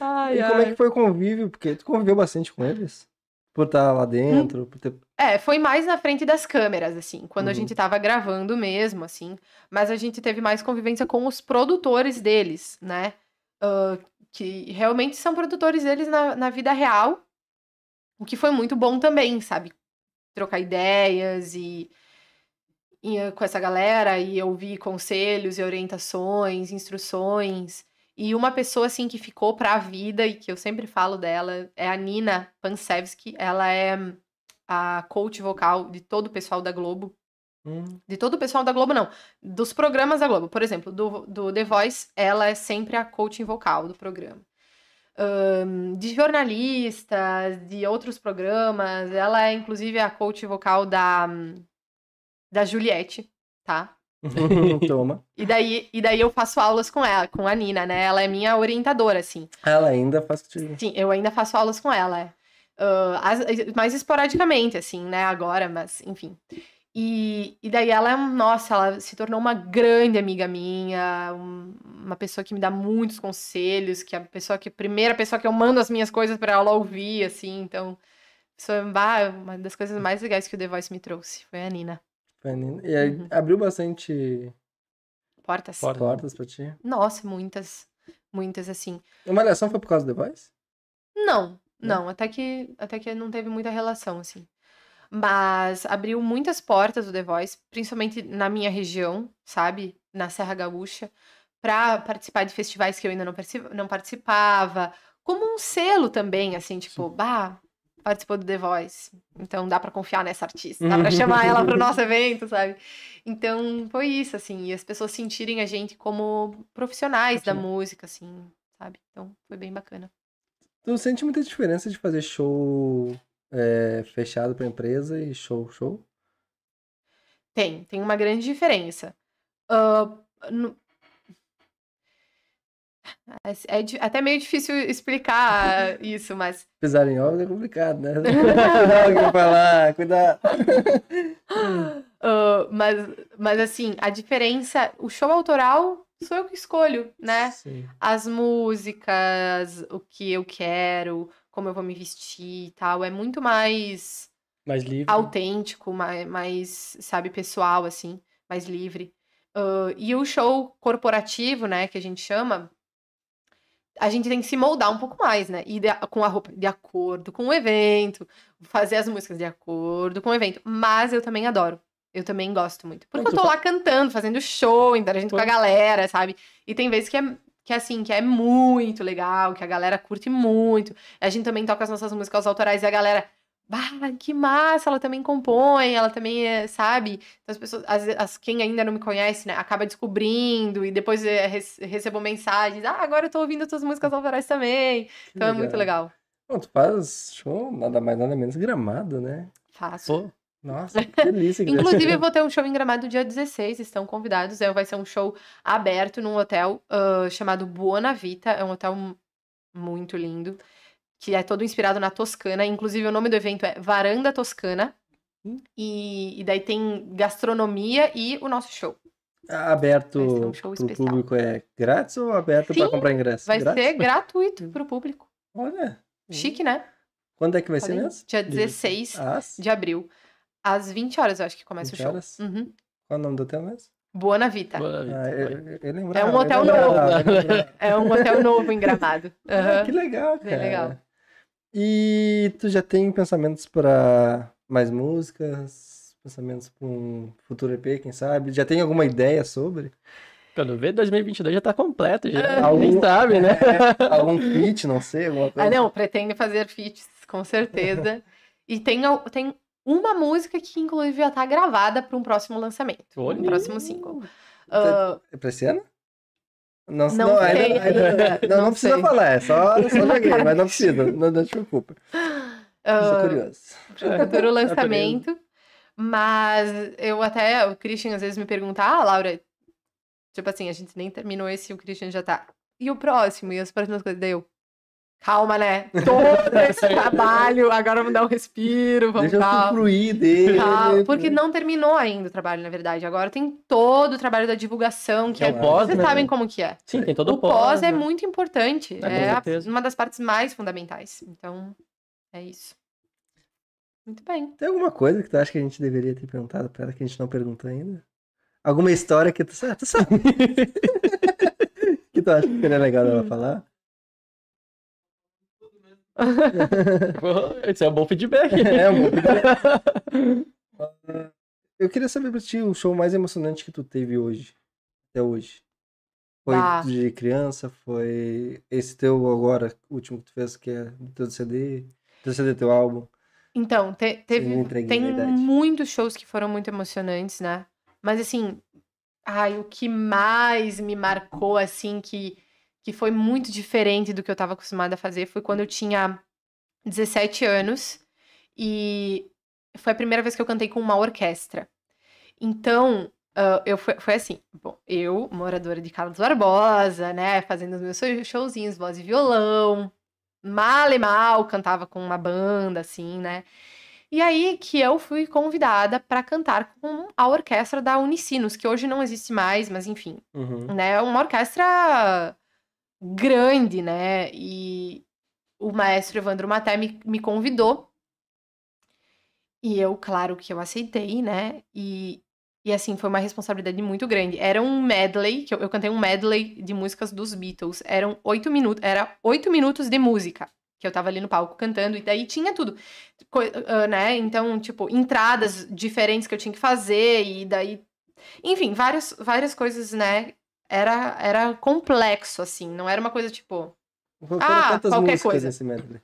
Ai, E como é ai. que foi o convívio? Porque tu conviveu bastante com eles? Por estar lá dentro, por ter... É, foi mais na frente das câmeras, assim, quando a Uhum. gente tava gravando mesmo, assim. Mas a gente teve mais convivência com os produtores deles, né? Ah, que realmente são produtores deles na, na vida real. O que foi muito bom também, sabe? Trocar ideias e, e, com essa galera e ouvir conselhos e orientações, instruções. E uma pessoa, assim, que ficou pra vida e que eu sempre falo dela é a Nina Pansevski. Ela é a coach vocal de todo o pessoal da Globo. Hum, De todo o pessoal da Globo, não. Dos programas da Globo. Por exemplo, do, do The Voice, ela é sempre a coaching vocal do programa. Ahn, de jornalistas, de outros programas. Ela é, inclusive, a coach vocal da, da Juliette, tá? Toma. E daí, e daí eu faço aulas com ela, com a Nina, né? Ela é minha orientadora, assim. Ela ainda faz. Sim, eu ainda faço aulas com ela. Ah, as- mais esporadicamente, assim, né, agora, mas enfim. E, e daí ela, é um- nossa, ela se tornou uma grande amiga minha, um- uma pessoa que me dá muitos conselhos, que é a pessoa que, a primeira pessoa que eu mando as minhas coisas pra ela ouvir, assim, então. Isso é uma das coisas mais legais que o The Voice me trouxe, foi a Nina. Foi a Nina. E aí Uhum. abriu bastante Portas. Porta. portas pra ti. Nossa, muitas, muitas, assim. A malhação foi por causa do The Voice? Não, não, até que até que não teve muita relação, assim. Mas abriu muitas portas do The Voice, principalmente na minha região, sabe? Na Serra Gaúcha, pra participar de festivais que eu ainda não, não participava, como um selo também, assim, tipo, bah, participou do The Voice, então dá pra confiar nessa artista, dá pra chamar ela pro nosso evento, sabe? Então foi isso, assim, e as pessoas sentirem a gente como profissionais da Sim. música, assim, sabe? Então foi bem bacana. Tu sente muita diferença de fazer show é, fechado pra empresa e show, show? Tem, tem uma grande diferença. Ah, no- É, é di- até meio difícil explicar isso, mas Pisar em ovos é complicado, né? Cuidado que eu falar, cuidado. Ah, mas, mas assim, a diferença, o show autoral sou eu que escolho, né? Sim. As músicas, o que eu quero, como eu vou me vestir e tal, é muito mais Mais livre. autêntico, mais, mais, sabe, pessoal, assim, mais livre. Ah, e o show corporativo, né, que a gente chama, a gente tem que se moldar um pouco mais, né? Ir de- com a roupa de acordo com o evento, fazer as músicas de acordo com o evento. Mas eu também adoro. Eu também gosto muito. Porque Não, eu tô lá cantando, fazendo show, interagindo com a galera, sabe? E tem vezes que é, que é assim, que é muito legal, que a galera curte muito. A gente também toca as nossas músicas autorais e a galera. Bah, que massa, ela também compõe, ela também é, sabe? Então as pessoas, as, as- quem ainda não me conhece, né, acaba descobrindo e depois é, rece- recebo mensagens, ah, agora eu tô ouvindo as tuas músicas autorais também. Que Então é muito legal. Bom, tu faz show nada mais, nada menos gramado, né? Faço. Pô, Nossa, que delícia. Inclusive, eu vou ter um show em Gramado dia 16, estão convidados. É, vai ser um show aberto num hotel ah, chamado Buona Vita. É um hotel mu- muito lindo, que é todo inspirado na Toscana. Inclusive, o nome do evento é Varanda Toscana. Hum. E, e daí tem gastronomia e o nosso show. Aberto ser um show pro especial. público é grátis ou aberto para comprar ingresso? Vai grátis? ser gratuito pro público. Olha. Chique, né? Quando é que vai ser Olha aí. mesmo? Dia Dia 16 Ah, de abril. Às 20 horas, eu acho que começa 20 o show. horas? Uhum. Qual é o nome do hotel mesmo? Buona Vita. Boa vida, Ah, eu, eu, eu lembrava, É um hotel lembrava, novo. lembrava. É um hotel novo em Gramado. Ah, Aham. que legal, Bem cara. legal. E tu já tem pensamentos para mais músicas? Pensamentos para um futuro EP, quem sabe? Já tem alguma ideia sobre? Quando vê 2022 já tá completo, já. Algum- Nem sabe, né? Algum feat, não sei, alguma coisa? Ah, não, pretendo fazer feats, com certeza. e tem, tem uma música que, inclusive, já tá gravada para um próximo lançamento. Olha. Um próximo single. Ah, É pra esse ano? Não, Não não, ainda, sei. ainda- não, não Não precisa falar, é só, só joguei, mas não precisa, não, não te preocupa. Tô ah, curioso. futuro lançamento. Mas eu até, o Christian às vezes me pergunta, ah, Laura, tipo assim, a gente nem terminou esse, o Christian já tá. E o próximo? E as próximas coisas? Daí eu, calma, né? Todo esse trabalho, agora vamos dar um respiro, vamos Deixa eu calma. fluir dele. Calma, porque não terminou ainda o trabalho, na verdade. Agora tem todo o trabalho da divulgação, que É é, o pós, vocês né? sabem como que é. Sim, tem todo o pós é né? muito importante. com É, a- uma das partes mais fundamentais. Então, é isso. Muito bem. Tem alguma coisa que tu acha que a gente deveria ter perguntado pra ela que a gente não perguntou ainda? Alguma história que tu sabe? Tu sabe? que tu acha que seria legal ela falar? Esse é um bom feedback. É, um bom Eu queria saber pra ti o show mais emocionante que tu teve hoje. Até hoje. Foi Ah. de criança? Foi esse teu agora, o último que tu fez, que é do teu CD? Teu CD, teu álbum? Então, te- teve, tem muitos shows que foram muito emocionantes, né? Mas assim, ai, o que mais me marcou, assim, que, que foi muito diferente do que eu tava acostumada a fazer foi quando eu tinha 17 anos e foi a primeira vez que eu cantei com uma orquestra. Então, ah, eu foi, foi assim, bom, eu, moradora de Carlos Barbosa, né, fazendo os meus showzinhos, voz e violão, mal e mal, cantava com uma banda, assim, né? E aí que eu fui convidada para cantar com a orquestra da Unicinos, que hoje não existe mais, mas enfim, Uhum. né? Uma orquestra grande, né? E o maestro Evandro Maté me, me convidou. E eu, claro que eu aceitei, né? E, e assim, foi uma responsabilidade muito grande. Era um medley, que eu, eu cantei um medley de músicas dos Beatles. Eram oito minutos, era oito minutos de música. Que eu tava ali no palco cantando, e daí tinha tudo. Ah, né? Então, tipo, entradas diferentes que eu tinha que fazer, e daí. Enfim, várias, várias coisas, né? Era, era complexo, assim. Não era uma coisa tipo. Foram Ah, qualquer músicas coisa. nesse medley?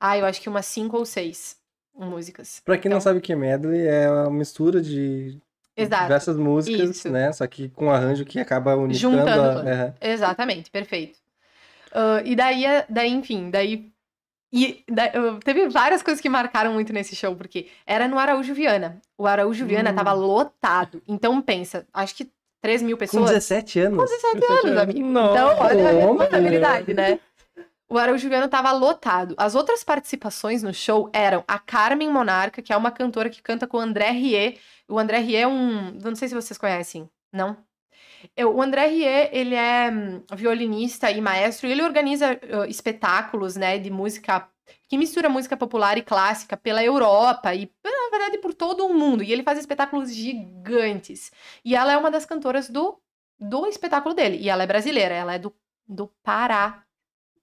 Ah, eu acho que umas cinco ou seis músicas. Pra quem não Então- sabe o que é medley, é uma mistura de Exato. diversas músicas, Isso. né? Só que com arranjo que acaba unificando Juntando. a... é. Exatamente, perfeito. Ah, e daí, eh, daí, enfim, daí. E teve várias coisas que marcaram muito nesse show, porque era no Araújo Viana. O Araújo Viana Hum. tava lotado. Então, pensa, acho que 3 mil Com pessoas. 17 anos. Com 17 anos, amigo. Não. Então, olha a responsabilidade, né? O Araújo Viana tava lotado. As outras participações no show eram a Carmen Monarca, que é uma cantora que canta com o André Rie. O André Rie é um. Não sei se vocês conhecem, não? Eu- o André Rie, ele é hum, violinista e maestro, e ele organiza uh, espetáculos, né, de música que mistura música popular e clássica pela Europa e, na verdade, por todo o mundo. E ele faz espetáculos gigantes. E ela é uma das cantoras do, do espetáculo dele. E ela é brasileira, ela é do, do Pará.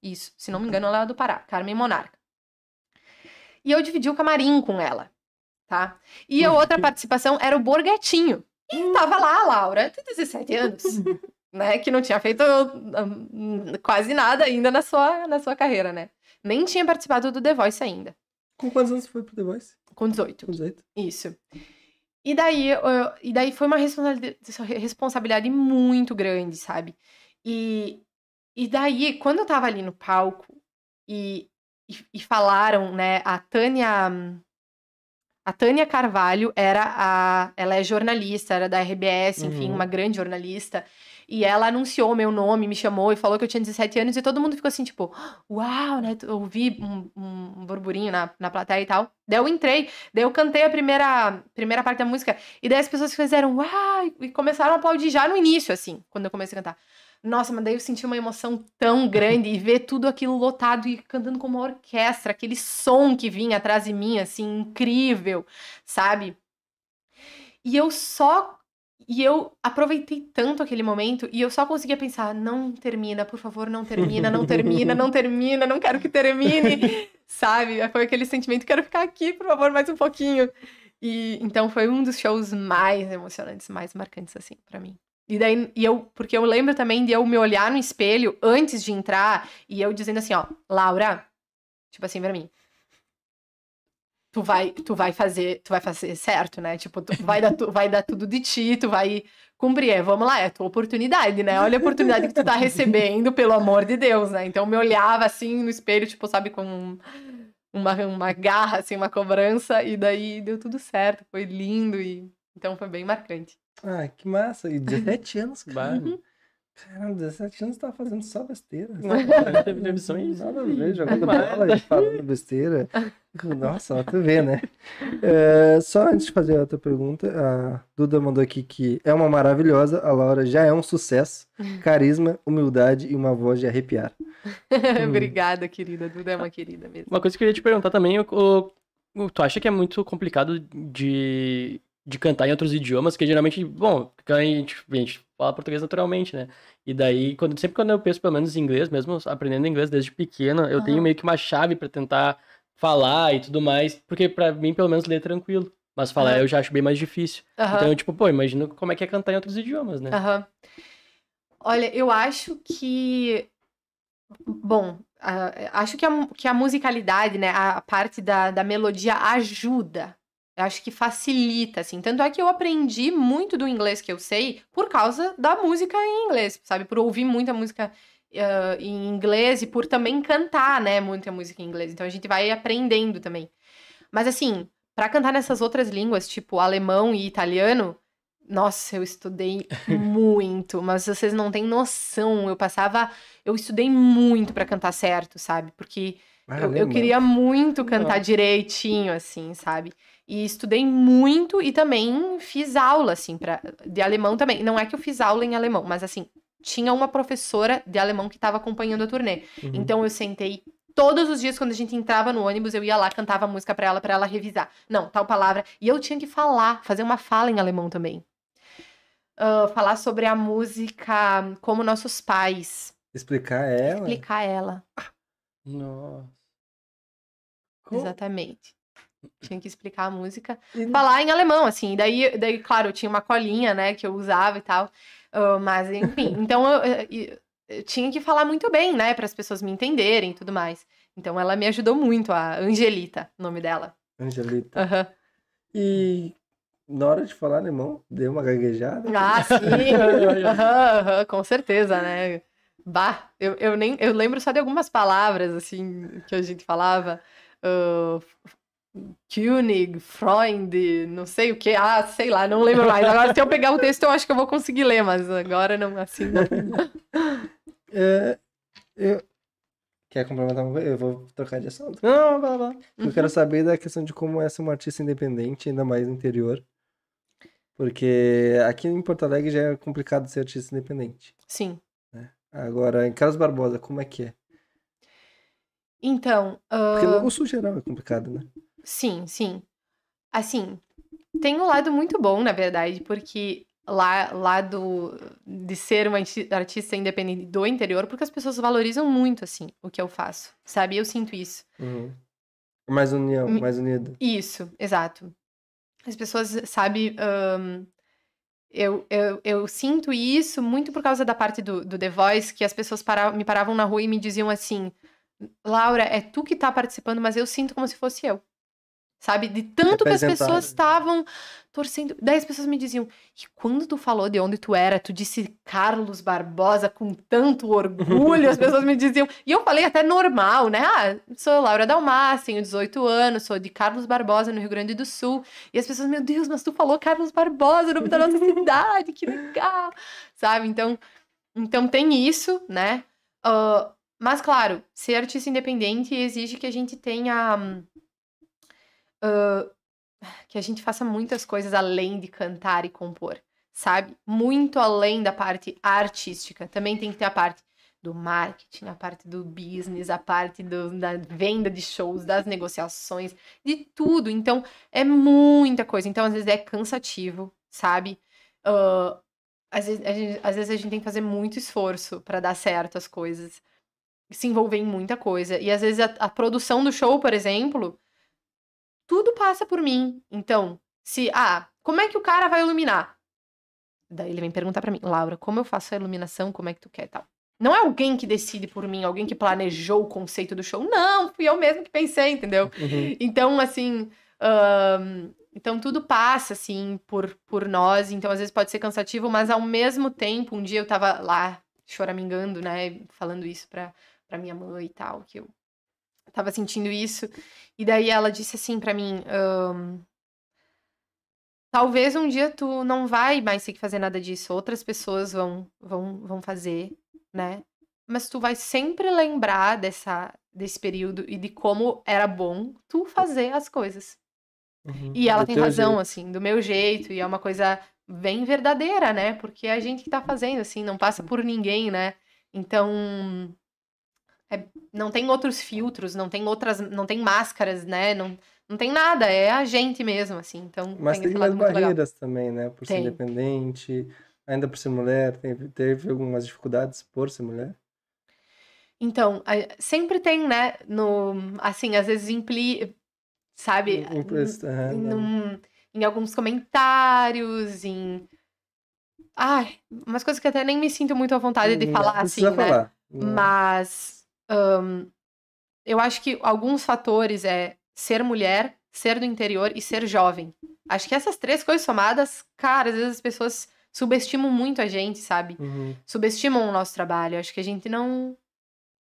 Isso, se não me engano, ela é do Pará, Carmen Monarca. E eu dividi o camarim com ela, tá? E a outra participação era o Borgatinho. E tava lá a Laura, de 17 anos, né? Que não tinha feito hum, quase nada ainda na sua, na sua carreira, né? Nem tinha participado do The Voice ainda, Com quantos anos foi pro The Voice? com 18. Com 18. Isso. E daí, eu- e daí foi uma responsabilidade, muito grande, sabe? E, e daí, quando eu tava ali no palco e, e, e falaram, né, a Tânia. A Tânia Carvalho era a. Ela é jornalista, era da RBS, enfim, Uhum. uma grande jornalista. E ela anunciou meu nome, me chamou e falou que eu tinha 17 anos, e todo mundo ficou assim, tipo, uau, né? Eu ouvi um, um burburinho na, na plateia e tal. Daí eu entrei, daí eu cantei a primeira, primeira parte da música, e daí as pessoas fizeram, uau, e começaram a aplaudir já no início, assim, quando eu comecei a cantar. Nossa, mas daí eu senti uma emoção tão grande e ver tudo aquilo lotado e cantando como uma orquestra, aquele som que vinha atrás de mim, assim, incrível, sabe? E eu só. E eu aproveitei tanto aquele momento e eu só conseguia pensar: não termina, por favor, não termina, não termina, não termina, não quero que termine, sabe? Foi aquele sentimento: quero ficar aqui, por favor, mais um pouquinho. E então foi um dos shows mais emocionantes, mais marcantes, assim, pra mim. E daí, e eu, porque eu lembro também de eu me olhar no espelho antes de entrar e eu dizendo assim, ó, Laura, tipo assim pra mim, tu vai, tu vai fazer, tu vai fazer certo, né? Tipo, tu vai dar, tu, vai dar tudo de ti, tu vai cumprir, é, vamos lá, é a tua oportunidade, né? Olha a oportunidade que tu tá recebendo, pelo amor de Deus, né? Então eu me olhava assim no espelho, tipo, sabe, com uma, uma garra, assim, uma cobrança, e daí deu tudo certo, foi lindo e então foi bem marcante. Ah, que massa. E 17 anos, cara. Caramba, 17 anos tava fazendo só besteira. teve demissões. Nada a ver, jogando bola e falando besteira. Nossa, tu vê, né? É, só antes de fazer a outra pergunta, a Duda mandou aqui que é uma maravilhosa, a Laura já é um sucesso, carisma, humildade e uma voz de arrepiar. Obrigada, querida. Duda é uma querida mesmo. Uma coisa que eu queria te perguntar também, o, o- o- tu acha que é muito complicado de, de cantar em outros idiomas? Porque geralmente, bom, a gente, a gente fala português naturalmente, né? E daí, quando, sempre quando eu penso pelo menos em inglês, mesmo aprendendo inglês desde pequena, eu tenho Aham. meio que uma chave pra tentar falar e tudo mais, porque pra mim, pelo menos, ler é tranquilo. Mas falar Aham. eu já acho bem mais difícil. Aham, Então, tipo, pô, imagino como é que é cantar em outros idiomas, né? Olha, eu acho que. Bom, ah, acho que a, que a musicalidade, né? A parte da, da melodia ajuda. Eu acho que facilita, assim. Tanto é que eu aprendi muito do inglês que eu sei por causa da música em inglês, sabe? Por ouvir muita música ah, em inglês e por também cantar, né? Muita música em inglês. Então a gente vai aprendendo também. Mas assim, pra cantar nessas outras línguas, tipo alemão e italiano, nossa, eu estudei muito, mas vocês não têm noção. Eu passava, eu estudei muito pra cantar certo, sabe? Porque Ah, eu, eu queria muito cantar Nossa. direitinho, assim, sabe? E estudei muito e também fiz aula, assim, pra, de alemão também. Não é que eu fiz aula em alemão, mas assim, tinha uma professora de alemão que estava acompanhando a turnê. Uhum. Então eu sentei todos os dias quando a gente entrava no ônibus, eu ia lá, cantava música pra ela, pra ela revisar. Não, tal palavra. E eu tinha que falar, fazer uma fala em alemão também. Ah, falar sobre a música como nossos pais, Explicar ela. explicar ela. Nossa. Exatamente. Tinha que explicar a música. Falar em alemão, assim. Daí, daí, claro, eu tinha uma colinha, né, que eu usava e tal. Ah, mas, enfim. Então, eu, eu- eu tinha que falar muito bem, né, para as pessoas me entenderem e tudo mais. Então, ela me ajudou muito, a Angelita, o nome dela. Angelita. Aham. E na hora de falar alemão, deu uma gaguejada. Ah, sim. Aham, aham, com certeza, né? Bah, eu, eu nem eu lembro só de algumas palavras assim que a gente falava. ah, König, Freund, não sei o que. Ah, sei lá, não lembro mais. Agora, se eu pegar o texto, eu acho que eu vou conseguir ler, mas agora não, assim. Não. É, eu... Quer complementar uma coisa? Eu vou trocar de assunto. Não, vai lá. Eu quero saber da questão de como é ser uma artista independente, ainda mais no interior. Porque aqui em Porto Alegre já é complicado ser artista independente. Sim. Agora, em Carlos Barbosa, como é que é? Então, Porque ah, no sul geral é complicado, né? Sim, sim. Assim, tem um lado muito bom, na verdade, porque lá, lá do, de ser uma arti- artista independente do interior, porque as pessoas valorizam muito, assim, o que eu faço, sabe? Eu sinto isso. Uhum. Mais união, Me- mais unido. Isso, exato. As pessoas, sabe, ahn, eu, eu, eu sinto isso muito por causa da parte do, do The Voice, que as pessoas me paravam na rua e me diziam assim: Laura, é tu que tá participando, mas eu sinto como se fosse eu. Sabe? De tanto que as pessoas estavam torcendo. Daí as pessoas me diziam, e quando tu falou de onde tu era, tu disse Carlos Barbosa com tanto orgulho, as pessoas me diziam. E eu falei até normal, né? Ah, sou Laura Dalmas, tenho 18 anos, sou de Carlos Barbosa, no Rio Grande do Sul. E as pessoas, meu Deus, mas tu falou Carlos Barbosa, o nome da nossa cidade, que legal, sabe? Então, então tem isso, né? Uh, mas, claro, ser artista independente exige que a gente tenha. Uh, que a gente faça muitas coisas além de cantar e compor, sabe? Muito além da parte artística. Também tem que ter a parte do marketing, a parte do business, a parte do, da venda de shows, das negociações, de tudo. Então, é muita coisa. Então, às vezes é cansativo, sabe? Uh, às, vezes, às vezes a gente tem que fazer muito esforço para dar certo as coisas. Se envolver em muita coisa. E às vezes a, a produção do show, por exemplo, tudo passa por mim. Então, se. Ah, como é que o cara vai iluminar? Daí ele vem perguntar para mim, Laura, como eu faço a iluminação? Como é que tu quer tal? Não é alguém que decide por mim, alguém que planejou o conceito do show. Não, fui eu mesmo que pensei, entendeu? Uhum. Então, assim. Então, tudo passa, assim, por, por nós. Então, às vezes pode ser cansativo, mas ao mesmo tempo, um dia eu tava lá choramingando, né? Falando isso pra, pra minha mãe e tal, que eu tava sentindo isso. E daí ela disse assim para mim: um, talvez um dia tu não vai mais ter que fazer nada disso, outras pessoas vão, vão, vão fazer, né? Mas tu vai sempre lembrar dessa, desse período e de como era bom tu fazer as coisas. Uhum. E ela tem razão, jeito. assim, do meu jeito, e é uma coisa bem verdadeira, né? Porque é a gente que tá fazendo, assim, não passa por ninguém, né? Então, é- não tem outros filtros, não tem outras, não tem máscaras, né? Não, não tem nada, é a gente mesmo, assim. Então, Mas tem tem mais barreiras também, né? Por ser Tem. independente, ainda por ser mulher, teve, teve algumas dificuldades por ser mulher. Então, sempre tem, né? No, assim, às vezes impli, sabe? Em, não. num- em alguns comentários, em. Ai, umas coisas que até nem me sinto muito à vontade de Não falar assim, né? falar. Não- Mas ahn, eu acho que alguns fatores é ser mulher, ser do interior e ser jovem. Acho que essas três coisas somadas, cara, às vezes as pessoas subestimam muito a gente, sabe? Uhum. Subestimam o nosso trabalho. Acho que a gente não.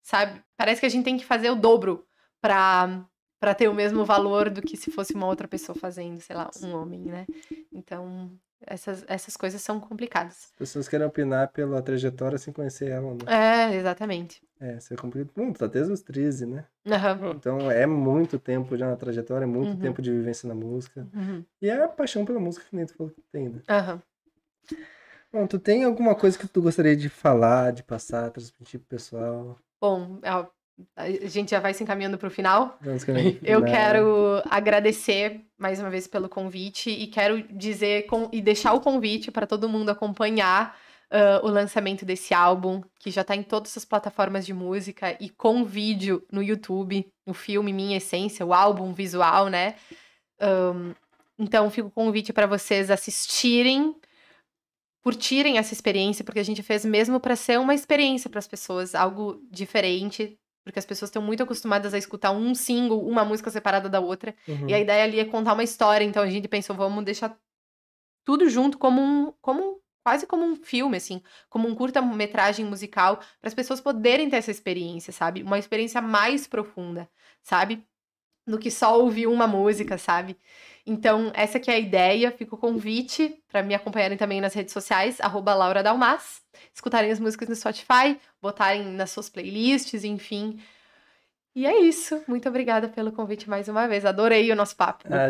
Sabe? Parece que a gente tem que fazer o dobro pra, pra ter o mesmo valor do que se fosse uma outra pessoa fazendo, sei lá, um homem, né? Então, essas, essas coisas são complicadas. As pessoas querem opinar pela trajetória sem conhecer ela, né? É, exatamente. É, isso é complicado. Hum, tá desde os 13, né? Aham. Então é muito tempo já na trajetória, é muito Uhum. tempo de vivência na música. Uhum. E é a paixão pela música que nem tu falou que tem, né? Aham. Bom, tu tem alguma coisa que tu gostaria de falar, de passar, transmitir pro pessoal? Bom, a gente já vai se encaminhando para o final. Eu quero agradecer mais uma vez pelo convite e quero dizer com- e deixar o convite para todo mundo acompanhar ah, o lançamento desse álbum, que já está em todas as plataformas de música e com vídeo no YouTube, o filme Minha Essência, o álbum visual, né? Ahn, então, fica o convite para vocês assistirem, curtirem essa experiência, porque a gente fez mesmo para ser uma experiência para as pessoas, algo diferente, porque as pessoas estão muito acostumadas a escutar um single, uma música separada da outra, Uhum. e a ideia ali é contar uma história, então a gente pensou, vamos deixar tudo junto como um, como um- quase como um filme, assim, como um curta-metragem musical, para as pessoas poderem ter essa experiência, sabe? Uma experiência mais profunda, sabe? Do que só ouvir uma música, sabe? Então, essa que é a ideia, fica o convite para me acompanharem também nas redes sociais, arroba Laura Dalmas, escutarem as músicas no Spotify, botarem nas suas playlists, enfim. E é isso. Muito obrigada pelo convite mais uma vez. Adorei o nosso papo. Ah.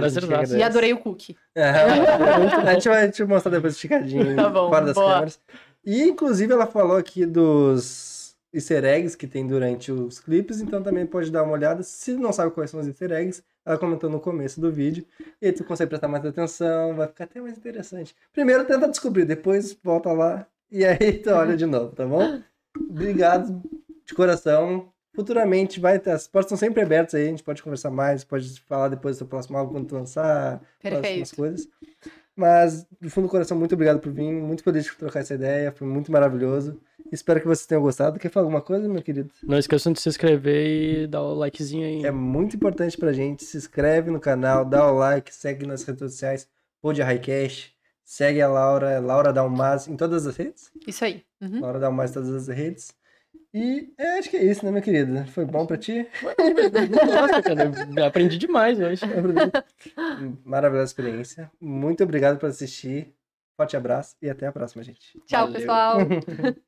E adorei o cookie. É, a gente vai te mostrar depois esticadinho, Tá bom, fora das boa. câmeras. E, inclusive, ela falou aqui dos easter eggs que tem durante os clipes, então também pode dar uma olhada. Se não sabe quais são os easter eggs, ela comentou no começo do vídeo. E aí tu consegue prestar mais atenção, vai ficar até mais interessante. Primeiro tenta descobrir, depois volta lá e aí tu olha de novo, tá bom? Obrigado de coração. Futuramente vai ter, as portas estão sempre abertas aí, a gente pode conversar mais, pode falar depois do próximo álbum quando tu lançar, Perfeito. coisas. Mas, do fundo do coração, muito obrigado por vir. Muito feliz de trocar essa ideia. Foi muito maravilhoso. Espero que vocês tenham gostado. Quer falar alguma coisa, meu querido? Não esqueçam de se inscrever e dar o likezinho aí. É muito importante pra gente. Se inscreve no canal, dá o like, segue nas redes sociais. Pod Highcast. Segue a Laura, é Laura Dalmas em todas as redes. Isso aí. Uhum. Laura Dalmas em todas as redes. E é, acho que é isso, né, minha querida? Foi bom pra ti? Nossa, cara, eu aprendi demais hoje. Maravilhosa experiência. Muito obrigado por assistir. Forte abraço e até a próxima, gente. Tchau, Valeu. pessoal.